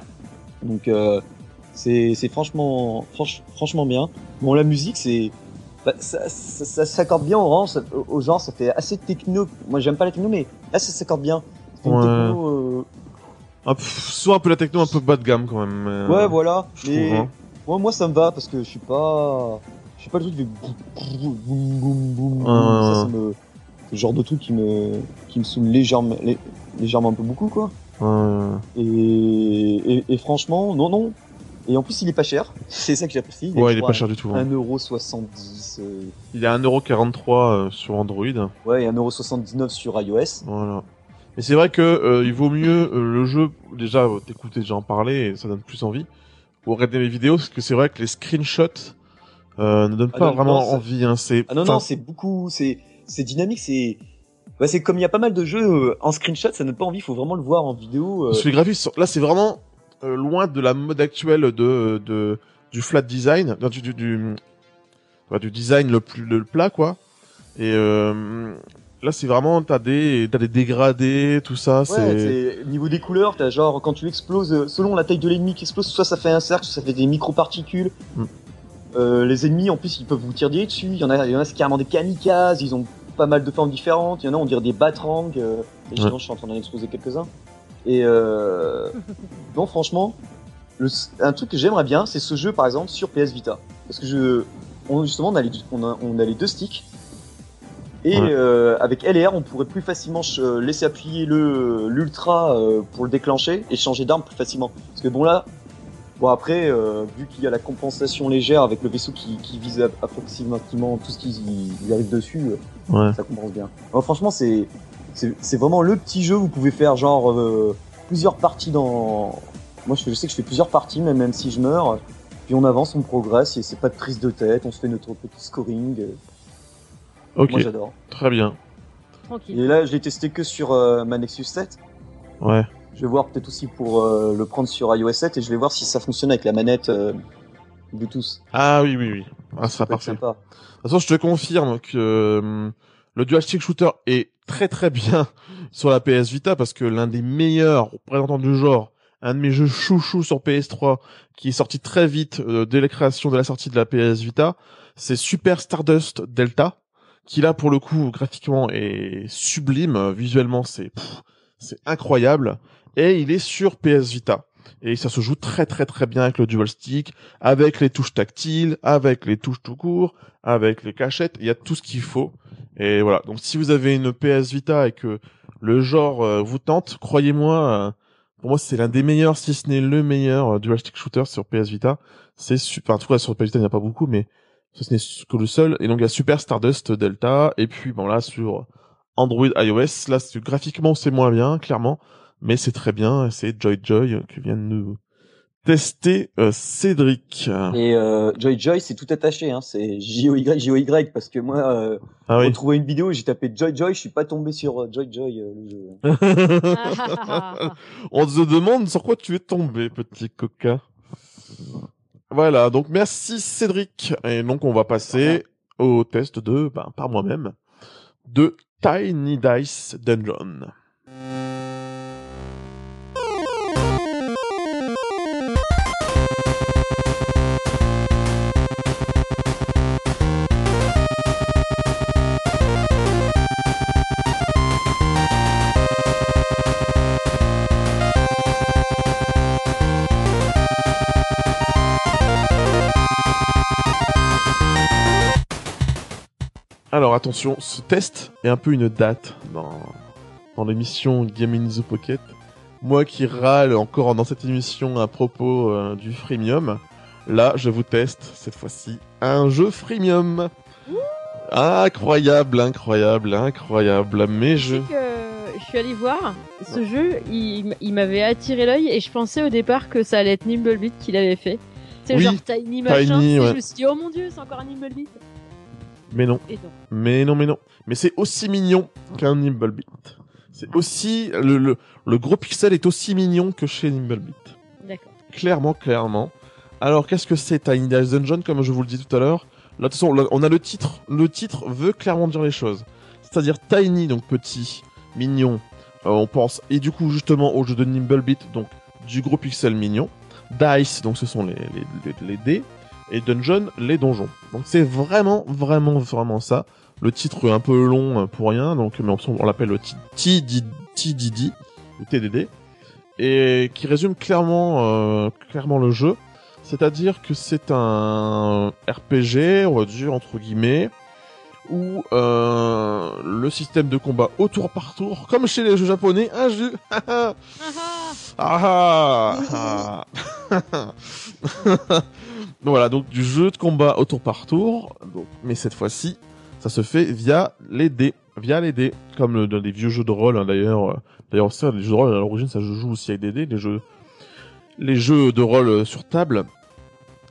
Donc, c'est c'est franchement, franch- franchement bien. Bon, la musique, c'est bah, ça, ça, ça s'accorde bien au, rang, ça- au genre. Ça fait assez techno. Moi, j'aime pas la techno, mais là, ça s'accorde bien. C'est une Ouais. techno. euh, peu- soit un peu la techno un peu bas de gamme quand même. mais, Ouais, euh, voilà. je Mais trouve, hein. moi, moi, ça me va parce que je suis pas, je suis pas le truc de Ça, ça me, le genre de truc qui me, qui me saoule légèrement, lé- légèrement un peu beaucoup, quoi. Ouais. Et, et, et franchement, non, non. Et en plus, il est pas cher. C'est ça que j'apprécie. Ouais, il est pas cher du tout. hein. 1,70€. euh, Il est à 1,43€ euh, sur Android. ouais, et 1,79€ sur iOS. Voilà. Mais c'est vrai que euh, il vaut mieux euh, le jeu déjà t'écouter déjà en parler et ça donne plus envie. Ou regarder mes vidéos parce que c'est vrai que les screenshots ne donnent Ah pas non, vraiment non, envie. Hein. C'est Ah non, enfin, non, c'est beaucoup, c'est, c'est dynamique, c'est, c'est comme il y a pas mal de jeux en screenshot, ça donne pas envie, il faut vraiment le voir en vidéo. Parce que les graphismes, sont- là, c'est vraiment euh, loin de la mode actuelle de, de du flat design, du, du, du, ouais, du design le plus le plat, quoi. Et euh, là c'est vraiment t'as des t'as des dégradés, tout ça. Ouais, c'est c'est au niveau des couleurs, t'as genre quand tu exploses, euh, selon la taille de l'ennemi qui explose, soit ça fait un cercle, soit ça fait des micro-particules. Mm. Euh, les ennemis, en plus, ils peuvent vous tirer dessus. Il y en a, il y en a c'est carrément des kamikazes. Ils ont pas mal de formes différentes. Il y en a, on dirait des batrangs. Euh, et Ouais. je suis en train d'en exploser quelques-uns. Et euh, non, franchement, le, un truc que j'aimerais bien, c'est ce jeu, par exemple, sur PS Vita, parce que je, on, justement, on a les, on a, on a les deux sticks. Et Ouais. euh, avec L et R, on pourrait plus facilement euh, laisser appuyer le l'ultra euh, pour le déclencher et changer d'arme plus facilement. Parce que bon là, bon après, euh, vu qu'il y a la compensation légère avec le vaisseau qui, qui vise approximativement tout ce qui arrive dessus, ouais. ça compense bien. Alors, franchement, c'est c'est vraiment le petit jeu. Vous pouvez faire genre euh, plusieurs parties dans. Moi, je, je sais que je fais plusieurs parties, même même si je meurs. Puis on avance, on progresse, et c'est pas de prise de tête. On se fait notre petit scoring. euh, Ok, Moi, j'adore. très bien. Tranquille. Et là, je l'ai testé que sur euh, ma Nexus 7. Ouais. Je vais voir peut-être aussi pour euh, le prendre sur iOS 7 et je vais voir si ça fonctionne avec la manette euh, Bluetooth. Ah oui oui oui. Ah ça être parfait. De toute façon, je te confirme que le dual stick shooter est très très bien sur la PS Vita parce que l'un des meilleurs représentants du genre, un de mes jeux chouchous sur PS3 qui est sorti très vite euh, dès la création de la sortie de la PS Vita, c'est Super Stardust Delta qui là pour le coup graphiquement est sublime, visuellement c'est c'est incroyable et il est sur PS Vita. Et ça se joue très très très bien avec le dual stick, avec les touches tactiles, avec les touches tout court, avec les cachettes, il y a tout ce qu'il faut. Et voilà. Donc si vous avez une PS Vita et que le genre euh, vous tente, croyez-moi, euh, pour moi c'est l'un des meilleurs, si ce n'est le meilleur euh, dual stick shooter sur PS Vita. C'est super. En tout cas sur PS Vita il n'y a pas beaucoup, mais ce n'est que le seul. Et donc il y a Super Stardust Delta. Et puis bon là sur Android iOS, là graphiquement c'est moins bien, clairement, mais c'est très bien. C'est Joy Joy qui vient de nous tester euh, Cédric. Et euh, Joy Joy, c'est tout attaché, hein. c'est J-O-Y, J-O-Y, parce que moi, euh, Ah oui. trouvé une vidéo et j'ai tapé Joy Joy, je suis pas tombé sur euh, Joy Joy, euh. On se demande sur quoi tu es tombé, petit coquin. Voilà, donc merci Cédric. Et donc on va passer au test de, ben, par moi-même, de Tiny Dice Dungeon. Alors attention, ce test est un peu une date dans, dans l'émission Game in the Pocket. Moi qui râle encore dans cette émission à propos euh, du freemium, là je vous teste cette fois-ci un jeu freemium. Incroyable, incroyable, incroyable. Mais je... Que je suis allée voir ce jeu, il, m'avait attiré l'œil et je pensais au départ que ça allait être Nimblebit qui l'avait fait. C'est Oui, genre Tiny machin. Tiny, ouais. Je me suis dit oh mon dieu, c'est encore un Nimblebit. Mais non. Et non. Mais non, mais non. Mais c'est aussi mignon qu'un Nimblebit. C'est aussi... Le, le, le gros pixel est aussi mignon que chez Nimblebit. D'accord. Clairement, clairement. Alors, qu'est-ce que c'est Tiny Dice Dungeon, comme je vous le dis tout à l'heure? Là, de toute façon, là, on a le titre. Le titre veut clairement dire les choses. C'est-à-dire Tiny, donc petit, mignon, euh, on pense. Et du coup, justement, au jeu de Nimblebit, donc du gros pixel mignon. Dice, donc ce sont les, les, les, les dés. Et Dungeon, les donjons. Donc c'est vraiment, vraiment, vraiment ça. Le titre est un peu long euh, pour rien, donc mais on, on l'appelle le TDD, le TDD, et qui résume clairement, euh, clairement le jeu. C'est-à-dire que c'est un RPG, on va dire entre guillemets, où euh, le système de combat au tour par tour, comme chez les jeux japonais, un jeu. Ah ah ah. Donc voilà, donc du jeu de combat au tour par tour, mais cette fois-ci, ça se fait via les dés, via les dés, comme dans les vieux jeux de rôle hein, d'ailleurs. euh, D'ailleurs, ça, les jeux de rôle à l'origine, ça joue aussi avec des dés, les jeux, les jeux de rôle euh, sur table.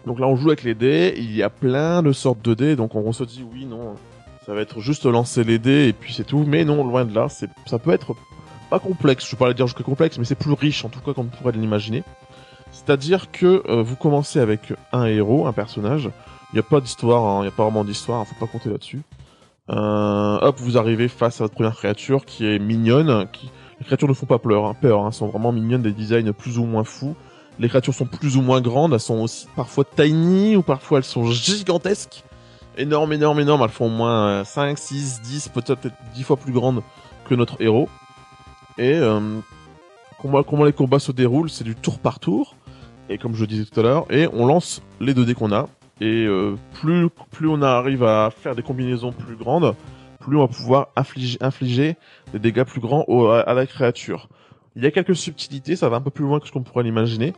Donc là, on joue avec les dés, il y a plein de sortes de dés, donc on se dit oui, non, ça va être juste lancer les dés et puis c'est tout, mais non, loin de là, ça peut être pas complexe, je vais pas dire jusque complexe, mais c'est plus riche en tout cas qu'on pourrait l'imaginer. C'est-à-dire que euh, vous commencez avec un héros, un personnage. Il n'y a pas d'histoire, hein, il n'y a pas vraiment d'histoire, hein, faut pas compter là-dessus. Euh, hop, vous arrivez face à votre première créature qui est mignonne. Les créatures ne font pas peur, hein, peur, hein, sont vraiment mignonnes, des designs plus ou moins fous. Les créatures sont plus ou moins grandes, elles sont aussi parfois tiny ou parfois elles sont gigantesques. Énormes, énormes, énormes, elles font au moins 5, 6, 10, peut-être 10 fois plus grandes que notre héros. Et euh, comment les combats se déroulent, c'est du tour par tour. Et comme je disais tout à l'heure, et on lance les 2 dés qu'on a. Et euh, plus, plus on arrive à faire des combinaisons plus grandes, plus on va pouvoir infliger, infliger des dégâts plus grands à, la créature. Il y a quelques subtilités, ça va un peu plus loin que ce qu'on pourrait l'imaginer.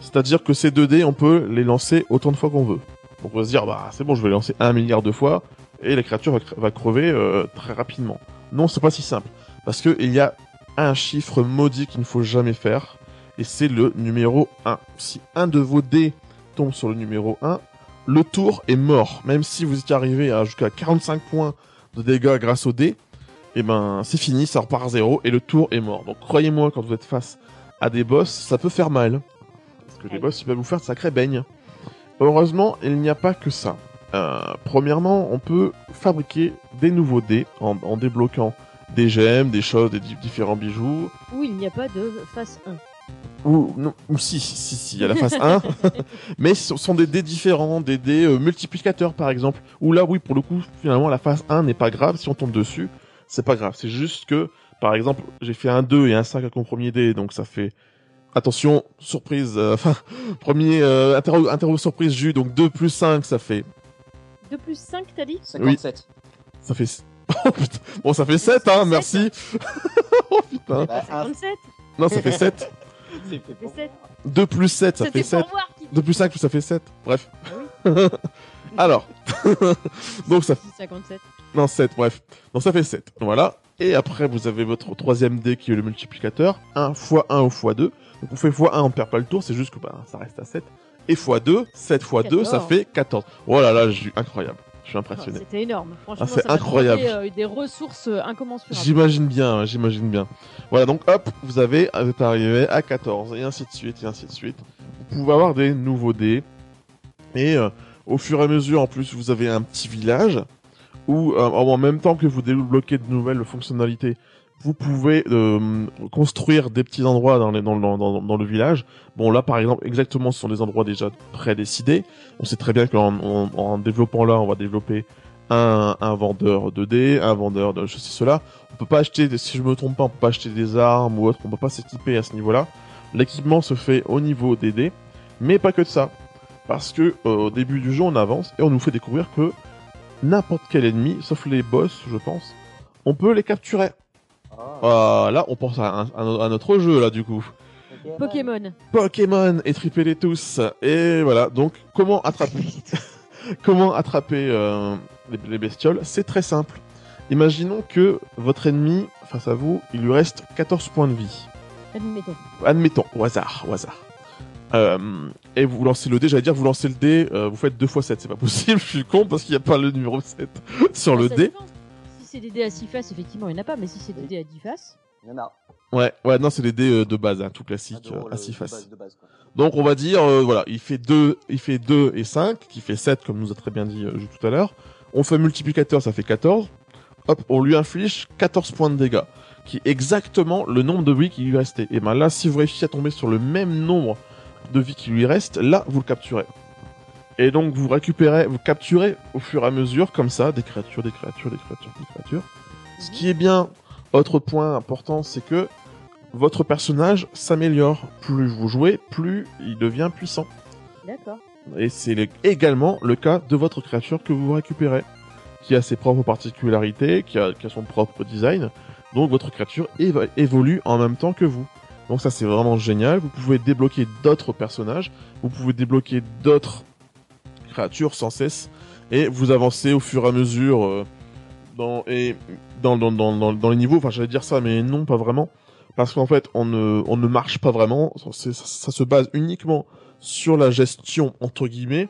C'est-à-dire que ces 2 dés, on peut les lancer autant de fois qu'on veut. Donc on va se dire, bah c'est bon, je vais les lancer un milliard de fois, et la créature va, cre- va crever euh, très rapidement. Non, c'est pas si simple. Parce que il y a un chiffre maudit qu'il ne faut jamais faire, et c'est le numéro 1. Si un de vos dés tombe sur le numéro 1, le tour est mort. Même si vous étiez arrivé à jusqu'à 45 points de dégâts grâce au dé, et ben c'est fini, ça repart à zéro, et le tour est mort. Donc croyez-moi, quand vous êtes face à des boss, ça peut faire mal. Parce que les boss, ils peuvent vous faire de sacrés beignes. Heureusement, il n'y a pas que ça. Euh, premièrement, on peut fabriquer des nouveaux dés en, en débloquant des gemmes, des choses, des di- différents bijoux. Où il n'y a pas de face 1. Ou, non, ou si, si, si, si, il y a la phase 1. Mais ce sont des dés différents, des dés euh, multiplicateurs par exemple. Où là, oui, pour le coup, finalement, la phase 1 n'est pas grave. Si on tombe dessus, c'est pas grave. C'est juste que, par exemple, j'ai fait un 2 et un 5 avec mon premier dé, donc ça fait... Attention, surprise, euh, enfin, premier euh, interro, interro surprise jus, donc 2 plus 5, ça fait 2 plus 5, t'as dit? 57. Ça fait... Oh putain. Bon, ça fait 7, hein, merci. oh putain. Bah, un- 57 Non, ça fait 7. c'est fait Ça fait pour- 7. 2 plus 7, ça fait C'était 7. pour voir qui 2 plus 5, ça fait 7. Bref. Ah Alors. Donc ça... dit 57. Non, 7, bref. Donc ça fait 7. Voilà. Et après, vous avez votre troisième dé qui est le multiplicateur. 1 x 1 ou x 2. Donc on fait x 1, on perd pas le tour, c'est juste que bah, ça reste à 7. Et x 2, 7 x 2, ça 14. fait 14. Oh là là, je suis incroyable. Je suis Ah, impressionné. C'était énorme. Franchement, Ah, c'est incroyable. euh, des ressources euh, incommensurables. J'imagine bien, hein, j'imagine bien. Voilà, donc hop, vous avez, vous êtes arrivé à 14, et ainsi de suite, et ainsi de suite. Vous pouvez avoir des nouveaux dés, et euh, au fur et à mesure, en plus, vous avez un petit village, où euh, en même temps que vous débloquez de nouvelles fonctionnalités, vous pouvez euh, construire des petits endroits dans, le village. Bon, là, par exemple, exactement, ce sont des endroits déjà prédécidés. On sait très bien qu'en en, développant là, on va développer un, vendeur de dés, un vendeur de ceci, cela. On peut pas acheter, si je me trompe pas, on peut pas acheter des armes ou autre, on peut pas s'équiper à ce niveau-là. L'équipement se fait au niveau des dés, mais pas que de ça. Parce que euh, au début du jeu, on avance et on nous fait découvrir que n'importe quel ennemi, sauf les boss, je pense, on peut les capturer. Ah, là, on pense à, un- à notre jeu, là, du coup. Pokémon. Pokémon et tripez-les tous. Et voilà, donc comment attraper comment attraper euh, les, les bestioles? C'est très simple. Imaginons que votre ennemi, face à vous, il lui reste 14 points de vie. Admettons. Admettons, au hasard, au hasard. Euh, et vous lancez le dé, j'allais dire vous lancez le dé, euh, vous faites 2 x 7, c'est pas possible, je suis con parce qu'il n'y a pas le numéro 7 sur le Ah, ça dé. dépend. Si c'est des dés à 6 faces, effectivement, il n'y en a pas, mais si c'est des dés à 10 faces, Il y en a. Ouais, ouais, non, c'est les dés euh, de base, hein, tout classique, de euh, à euh, 6 de faces. base, de base, quoi. Donc on va dire, euh, voilà, il fait 2, il fait 2 et 5, qui fait 7 comme nous a très bien dit euh, tout à l'heure. On fait un multiplicateur, ça fait 14. Hop, on lui inflige 14 points de dégâts, qui est exactement le nombre de vies qui lui restait. Et ben là, si vous réussissez à tomber sur le même nombre de vies qui lui reste, là, vous le capturez. Et donc vous récupérez, vous capturez au fur et à mesure, comme ça, des créatures, des créatures, des créatures, des créatures. Ce qui est bien, autre point important, c'est que votre personnage s'améliore. Plus vous jouez, plus il devient puissant. d'accord. Et c'est le- également le cas de votre créature que vous récupérez, qui a ses propres particularités, qui a, qui a son propre design. Donc votre créature évolue en même temps que vous. Donc ça c'est vraiment génial. Vous pouvez débloquer d'autres personnages, vous pouvez débloquer d'autres créatures sans cesse, et vous avancez au fur et à mesure euh, dans, et dans, dans, dans, dans, les niveaux. Enfin j'allais dire ça, mais non pas vraiment. Parce qu'en fait, on ne, on ne marche pas vraiment. Ça, se base uniquement sur la gestion, entre guillemets,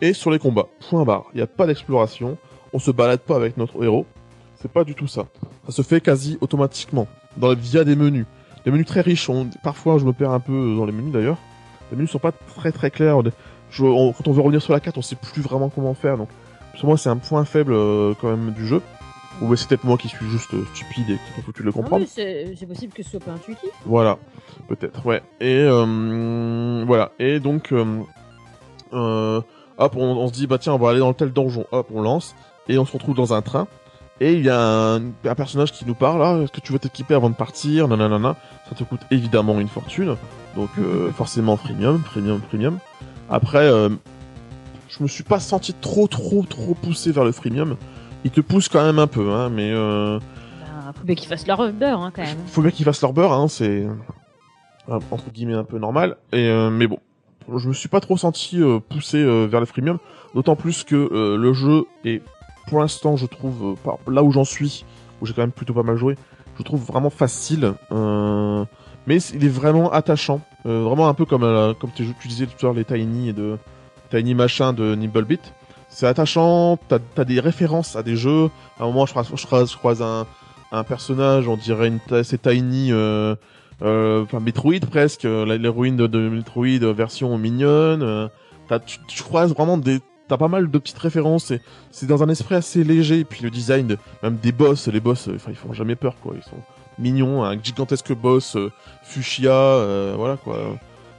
et sur les combats. Point barre. Il n'y a pas d'exploration. On se balade pas avec notre héros. C'est pas du tout ça. Ça se fait quasi automatiquement. Dans, via des menus. Des menus très riches. Parfois, je me perds un peu dans les menus d'ailleurs. Les menus sont pas très très clairs. Je- on- quand on veut revenir sur la carte, on sait plus vraiment comment faire. Donc, pour moi, c'est un point faible euh, quand même du jeu. Ou c'est peut-être moi qui suis juste euh, stupide et qui pas foutu de le comprendre. c'est c'est possible que ce soit pas intuitif. Voilà, peut-être, ouais. Et euh, voilà. Et donc, euh, euh, hop, on, on se dit bah tiens, on va aller dans tel donjon. Hop, on lance et on se retrouve dans un train. Et il y a un, un personnage qui nous parle. Ah, est-ce que tu veux t'équiper avant de partir? Nanana. Ça te coûte évidemment une fortune. Donc euh, forcément premium, premium, premium. Après, euh, je me suis pas senti trop, trop, trop poussé vers le freemium. Il te pousse quand même un peu, hein, mais. Euh, Bah, faut bien qu'ils fassent leur beurre, hein, quand même. faut bien qu'ils fassent leur beurre, hein, c'est euh, entre guillemets un peu normal. Et euh, mais bon, je me suis pas trop senti euh, poussé euh, vers le freemium, d'autant plus que euh, le jeu est, pour l'instant, je trouve, là où j'en suis, où j'ai quand même plutôt pas mal joué, je trouve vraiment facile. euh, mais il est vraiment attachant, euh, vraiment un peu comme euh, comme tu, disais tout à l'heure les Tiny et de Tiny machin de Nimblebit. C'est attachant, t'as as des références à des jeux. À un moment, je croise, je croise, je croise un, un personnage, on dirait une c'est Tiny, euh, euh, enfin Metroid presque, euh, l'héroïne de, de Metroid euh, version mignonne. t'as- tu, tu croises vraiment des, t'as pas mal de petites références c'est dans un esprit assez léger. Et puis le design, de, même des boss, les boss, enfin ils font jamais peur quoi. Ils sont mignons, un gigantesque boss euh, fuchsia, euh, voilà quoi.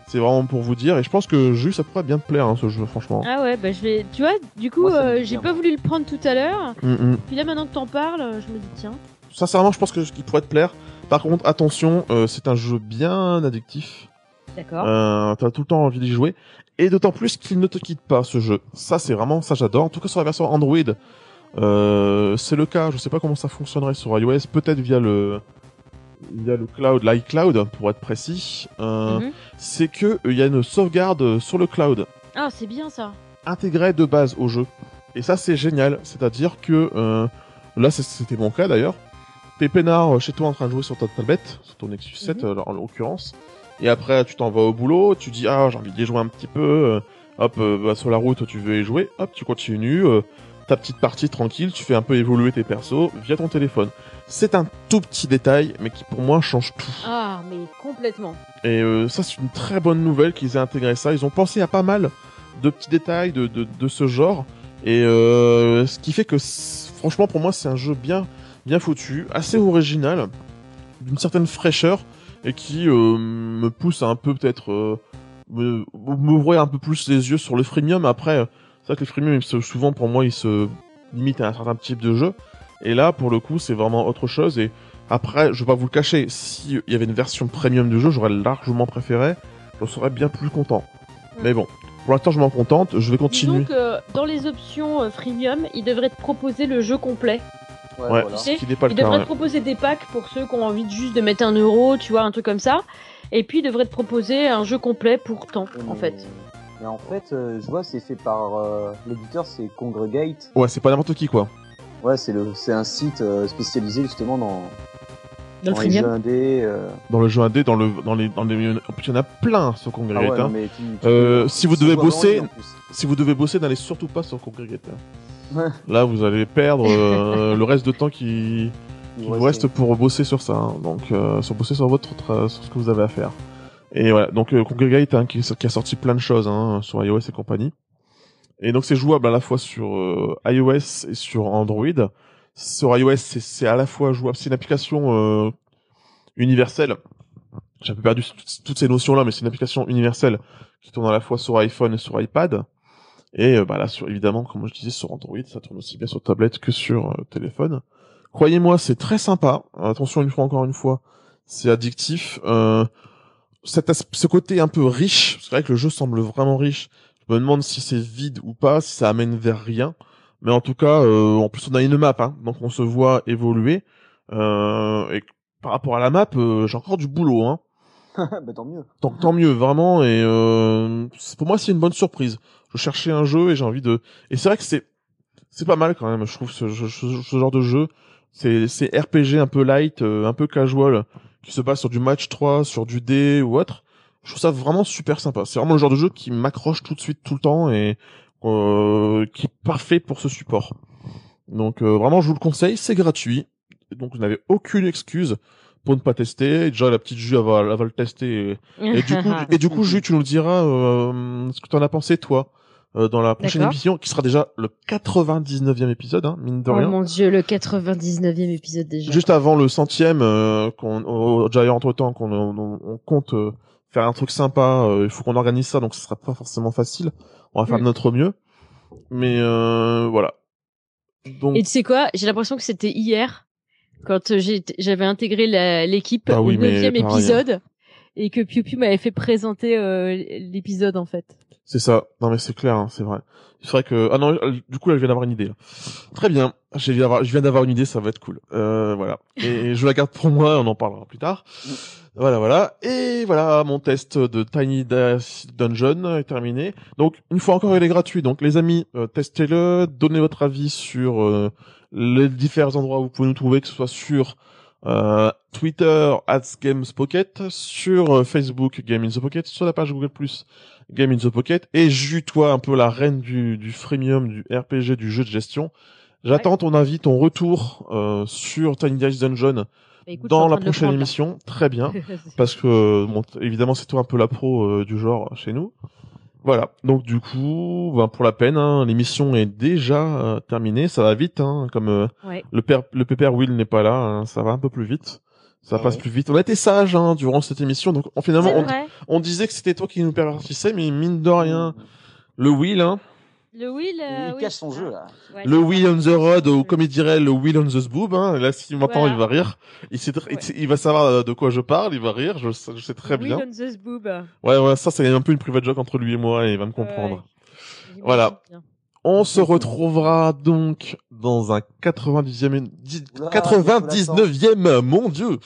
C'est vraiment pour vous dire et je pense que juste ça pourrait bien te plaire hein, ce jeu franchement. Ah ouais, bah je vais. Tu vois, du coup, euh, j'ai pas voulu le prendre tout à l'heure. Mm, mm. Puis là, maintenant que t'en parles, je me dis tiens. Sincèrement, je pense que qu'il pourrait te plaire. Par contre, attention, euh, c'est un jeu bien addictif. D'accord. Euh, T'as tout le temps envie d'y jouer. Et d'autant plus qu'il ne te quitte pas ce jeu. Ça, c'est vraiment, ça j'adore. En tout cas, sur la version Android, euh, c'est le cas. Je sais pas comment ça fonctionnerait sur iOS. Peut-être via le via le cloud, l'iCloud pour être précis. Euh, Mhm. C'est que euh, il y a une sauvegarde sur le cloud Ah, c'est bien ça. intégrée de base au jeu. Et ça, c'est génial. C'est-à-dire que euh, là, c'était mon cas d'ailleurs. T'es peinard euh, chez toi en train de jouer sur ta tablette, sur ton Nexus 7 Mhm. euh, en l'occurrence. Et après, tu t'en vas au boulot, tu dis ah j'ai envie d'y jouer un petit peu. euh, hop, euh, bah, sur la route, tu veux y jouer. Hop, tu continues. euh, ta petite partie tranquille, tu fais un peu évoluer tes persos via ton téléphone. C'est un tout petit détail, mais qui pour moi change tout. Ah, mais complètement. Et euh, ça, c'est une très bonne nouvelle qu'ils aient intégré ça. Ils ont pensé à pas mal de petits détails de, de, de ce genre. Et euh, ce qui fait que, franchement, pour moi, c'est un jeu bien, bien foutu, assez original, d'une certaine fraîcheur, et qui euh, me pousse à un peu peut-être euh, me- m'ouvrir un peu plus les yeux sur le freemium. Après, euh, c'est vrai que les freemium, souvent, pour moi, ils se limitent à un certain type de jeu. Et là, pour le coup, c'est vraiment autre chose. Et après, je vais pas vous le cacher, si il y avait une version premium du jeu, j'aurais largement préféré. Je serais bien plus content. Mais bon, pour l'instant, je m'en contente. Je vais continuer. Que dans les options euh, freemium, ils devraient te proposer le jeu complet. Ouais, Ouais, voilà. ce qui pas le Ils cas. devraient ouais. te proposer des packs pour ceux qui ont envie de juste de mettre un euro, tu vois, un truc comme ça. Et puis ils devraient te proposer un jeu complet pour Ouais, en fait. Mais en fait, euh, je vois, c'est fait par euh, l'éditeur, c'est Congregate. Ouais, c'est pas n'importe qui, quoi. Ouais, c'est le, c'est un site euh, spécialisé justement dans, Dans le dans les jeux indés. euh. Dans le jeu indé, dans, le, dans les, dans les, en plus, il y en a plein sur Ah Congregate. ouais, hein. non, mais tu- tu Euh, si vous devez bosser-. Si vous devez bosser, n'allez surtout pas sur Congregate. hein. Là, vous allez perdre euh, le reste de temps qui, vous reste pour bosser sur ça, hein. donc euh, sur bosser sur votre tra- sur ce que vous avez à faire. Et voilà, donc euh, Congregate hein, qui, qui a sorti plein de choses hein, sur iOS et compagnie. Et donc c'est jouable à la fois sur euh, iOS et sur Android. Sur iOS, c'est à la fois jouable, c'est une application euh, universelle. J'ai un peu perdu toutes- ces notions-là, mais c'est une application universelle qui tourne à la fois sur iPhone et sur iPad. Et euh, bah là, sur, évidemment, comme je disais, sur Android, ça tourne aussi bien sur tablette que sur euh, téléphone. Croyez-moi, c'est très sympa. Attention une fois encore une fois, c'est addictif. Cet ce côté un peu riche, c'est vrai que le jeu semble vraiment riche. Je me demande si c'est vide ou pas, si ça amène vers rien. Mais en tout cas, euh, en plus on a une map, hein, donc on se voit évoluer. Euh, et par rapport à la map, euh, j'ai encore du boulot. Hein. bah tant mieux. Tant, tant mieux, vraiment. Et euh, pour moi, c'est une bonne surprise. Je cherchais un jeu et j'ai envie de. Et c'est vrai que c'est c'est pas mal quand même. Je trouve ce, ce, ce- ce genre de jeu. C'est c'est RPG un peu light, euh, un peu casual, qui se base sur du match 3, sur du dé ou autre. Je trouve ça vraiment super sympa. C'est vraiment le genre de jeu qui m'accroche tout de suite, tout le temps et euh, qui est parfait pour ce support. Donc euh, vraiment, je vous le conseille. C'est gratuit. Donc vous n'avez aucune excuse pour ne pas tester. Déjà, la petite Jus, elle va, elle va le tester. Et, et du coup, et du coup, Jus, tu nous diras euh, ce que t'en as pensé, toi. euh, dans la prochaine émission, qui sera déjà le 99e épisode, hein, mine de Oh rien. mon dieu, le 99e épisode déjà. Juste avant le centième, euh, qu'on, au- déjà entre temps qu'on on, on compte euh, faire un truc sympa, euh, il faut qu'on organise ça, donc ce sera pas forcément facile. On va faire Mm. de notre mieux, mais euh, voilà. Donc Et tu sais quoi? J'ai l'impression que c'était hier quand euh, j'avais intégré l'équipe Ah oui, au neuvième hein. épisode et que Piu Piu m'avait fait présenter euh, l'épisode en fait. c'est ça. Non mais c'est clair, hein, c'est vrai. C'est vrai que ah non, elle- du coup là je viens d'avoir une idée. Là. Très bien, je viens d'avoir, je viens d'avoir une idée, ça va être cool. Euh, voilà. Et je la garde pour moi, on en parlera plus tard. Voilà, voilà. Et voilà, mon test de Tiny Death Dungeon est terminé. Donc, une fois encore, il est gratuit. Donc, les amis, euh, testez-le, donnez votre avis sur euh, les différents endroits où vous pouvez nous trouver, que ce soit sur euh, Twitter, @gamespocket, sur euh, Facebook, Game in the Pocket, sur la page Google+, Game in the Pocket, et toi, un peu la reine du, du freemium, du RPG, du jeu de gestion. J'attends ton avis, ton retour euh, sur Tiny Death Dungeon Bah, écoute, dans la prochaine là. émission. Très bien parce que bon, évidemment c'est toi un peu la pro euh, du genre chez nous. Voilà, donc du coup, ben, pour la peine, hein, l'émission est déjà euh, terminée, ça va vite, hein, comme euh, Ouais. le père, le pépère Will n'est pas là, hein, ça va un peu plus vite, ça Ah passe plus vite. On a été sage hein, durant cette émission, donc on, finalement on disait que c'était toi qui nous pervertissais, mais mine de rien, le Will, hein, Le Will. euh, Il oui, cache son c'est jeu ça. là. Ouais, le Will on the road, ou comme il dirait le Will on the boob, hein, là si maintenant Voilà. il va rire, il, sait il va savoir euh, de quoi je parle, il va rire, je, sais- je sais très Will bien. on the boob. Ouais, ouais, ça c'est un peu une private joke entre lui et moi et il va me comprendre. Ouais. Voilà. On se retrouvera donc dans un 90e, dix- Oula, 99e, mon dieu,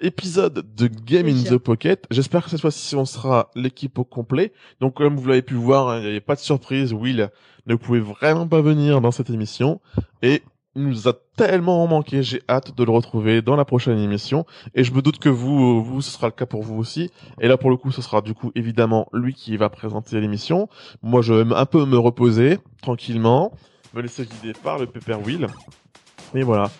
épisode de Game in the Pocket. J'espère que cette fois-ci on sera l'équipe au complet. Donc comme vous l'avez pu voir, hein, il n'y avait pas de surprise. Will ne pouvait vraiment pas venir dans cette émission et il nous a tellement manqué. J'ai hâte de le retrouver dans la prochaine émission et je me doute que vous, vous, ce sera le cas pour vous aussi. Et là pour le coup, ce sera du coup évidemment lui qui va présenter l'émission. Moi, je vais un peu me reposer tranquillement, me laisser guider par le Pepper Wheel. Et voilà.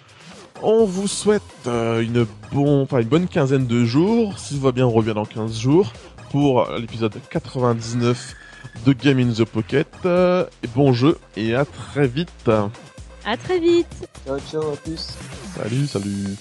On vous souhaite euh, une, bon, enfin, une bonne quinzaine de jours. Si tout va bien, on revient dans 15 jours pour l'épisode 99 de Game in the Pocket. Euh, et bon jeu et à très vite. À très vite. Ciao, ciao, à plus. Salut, salut.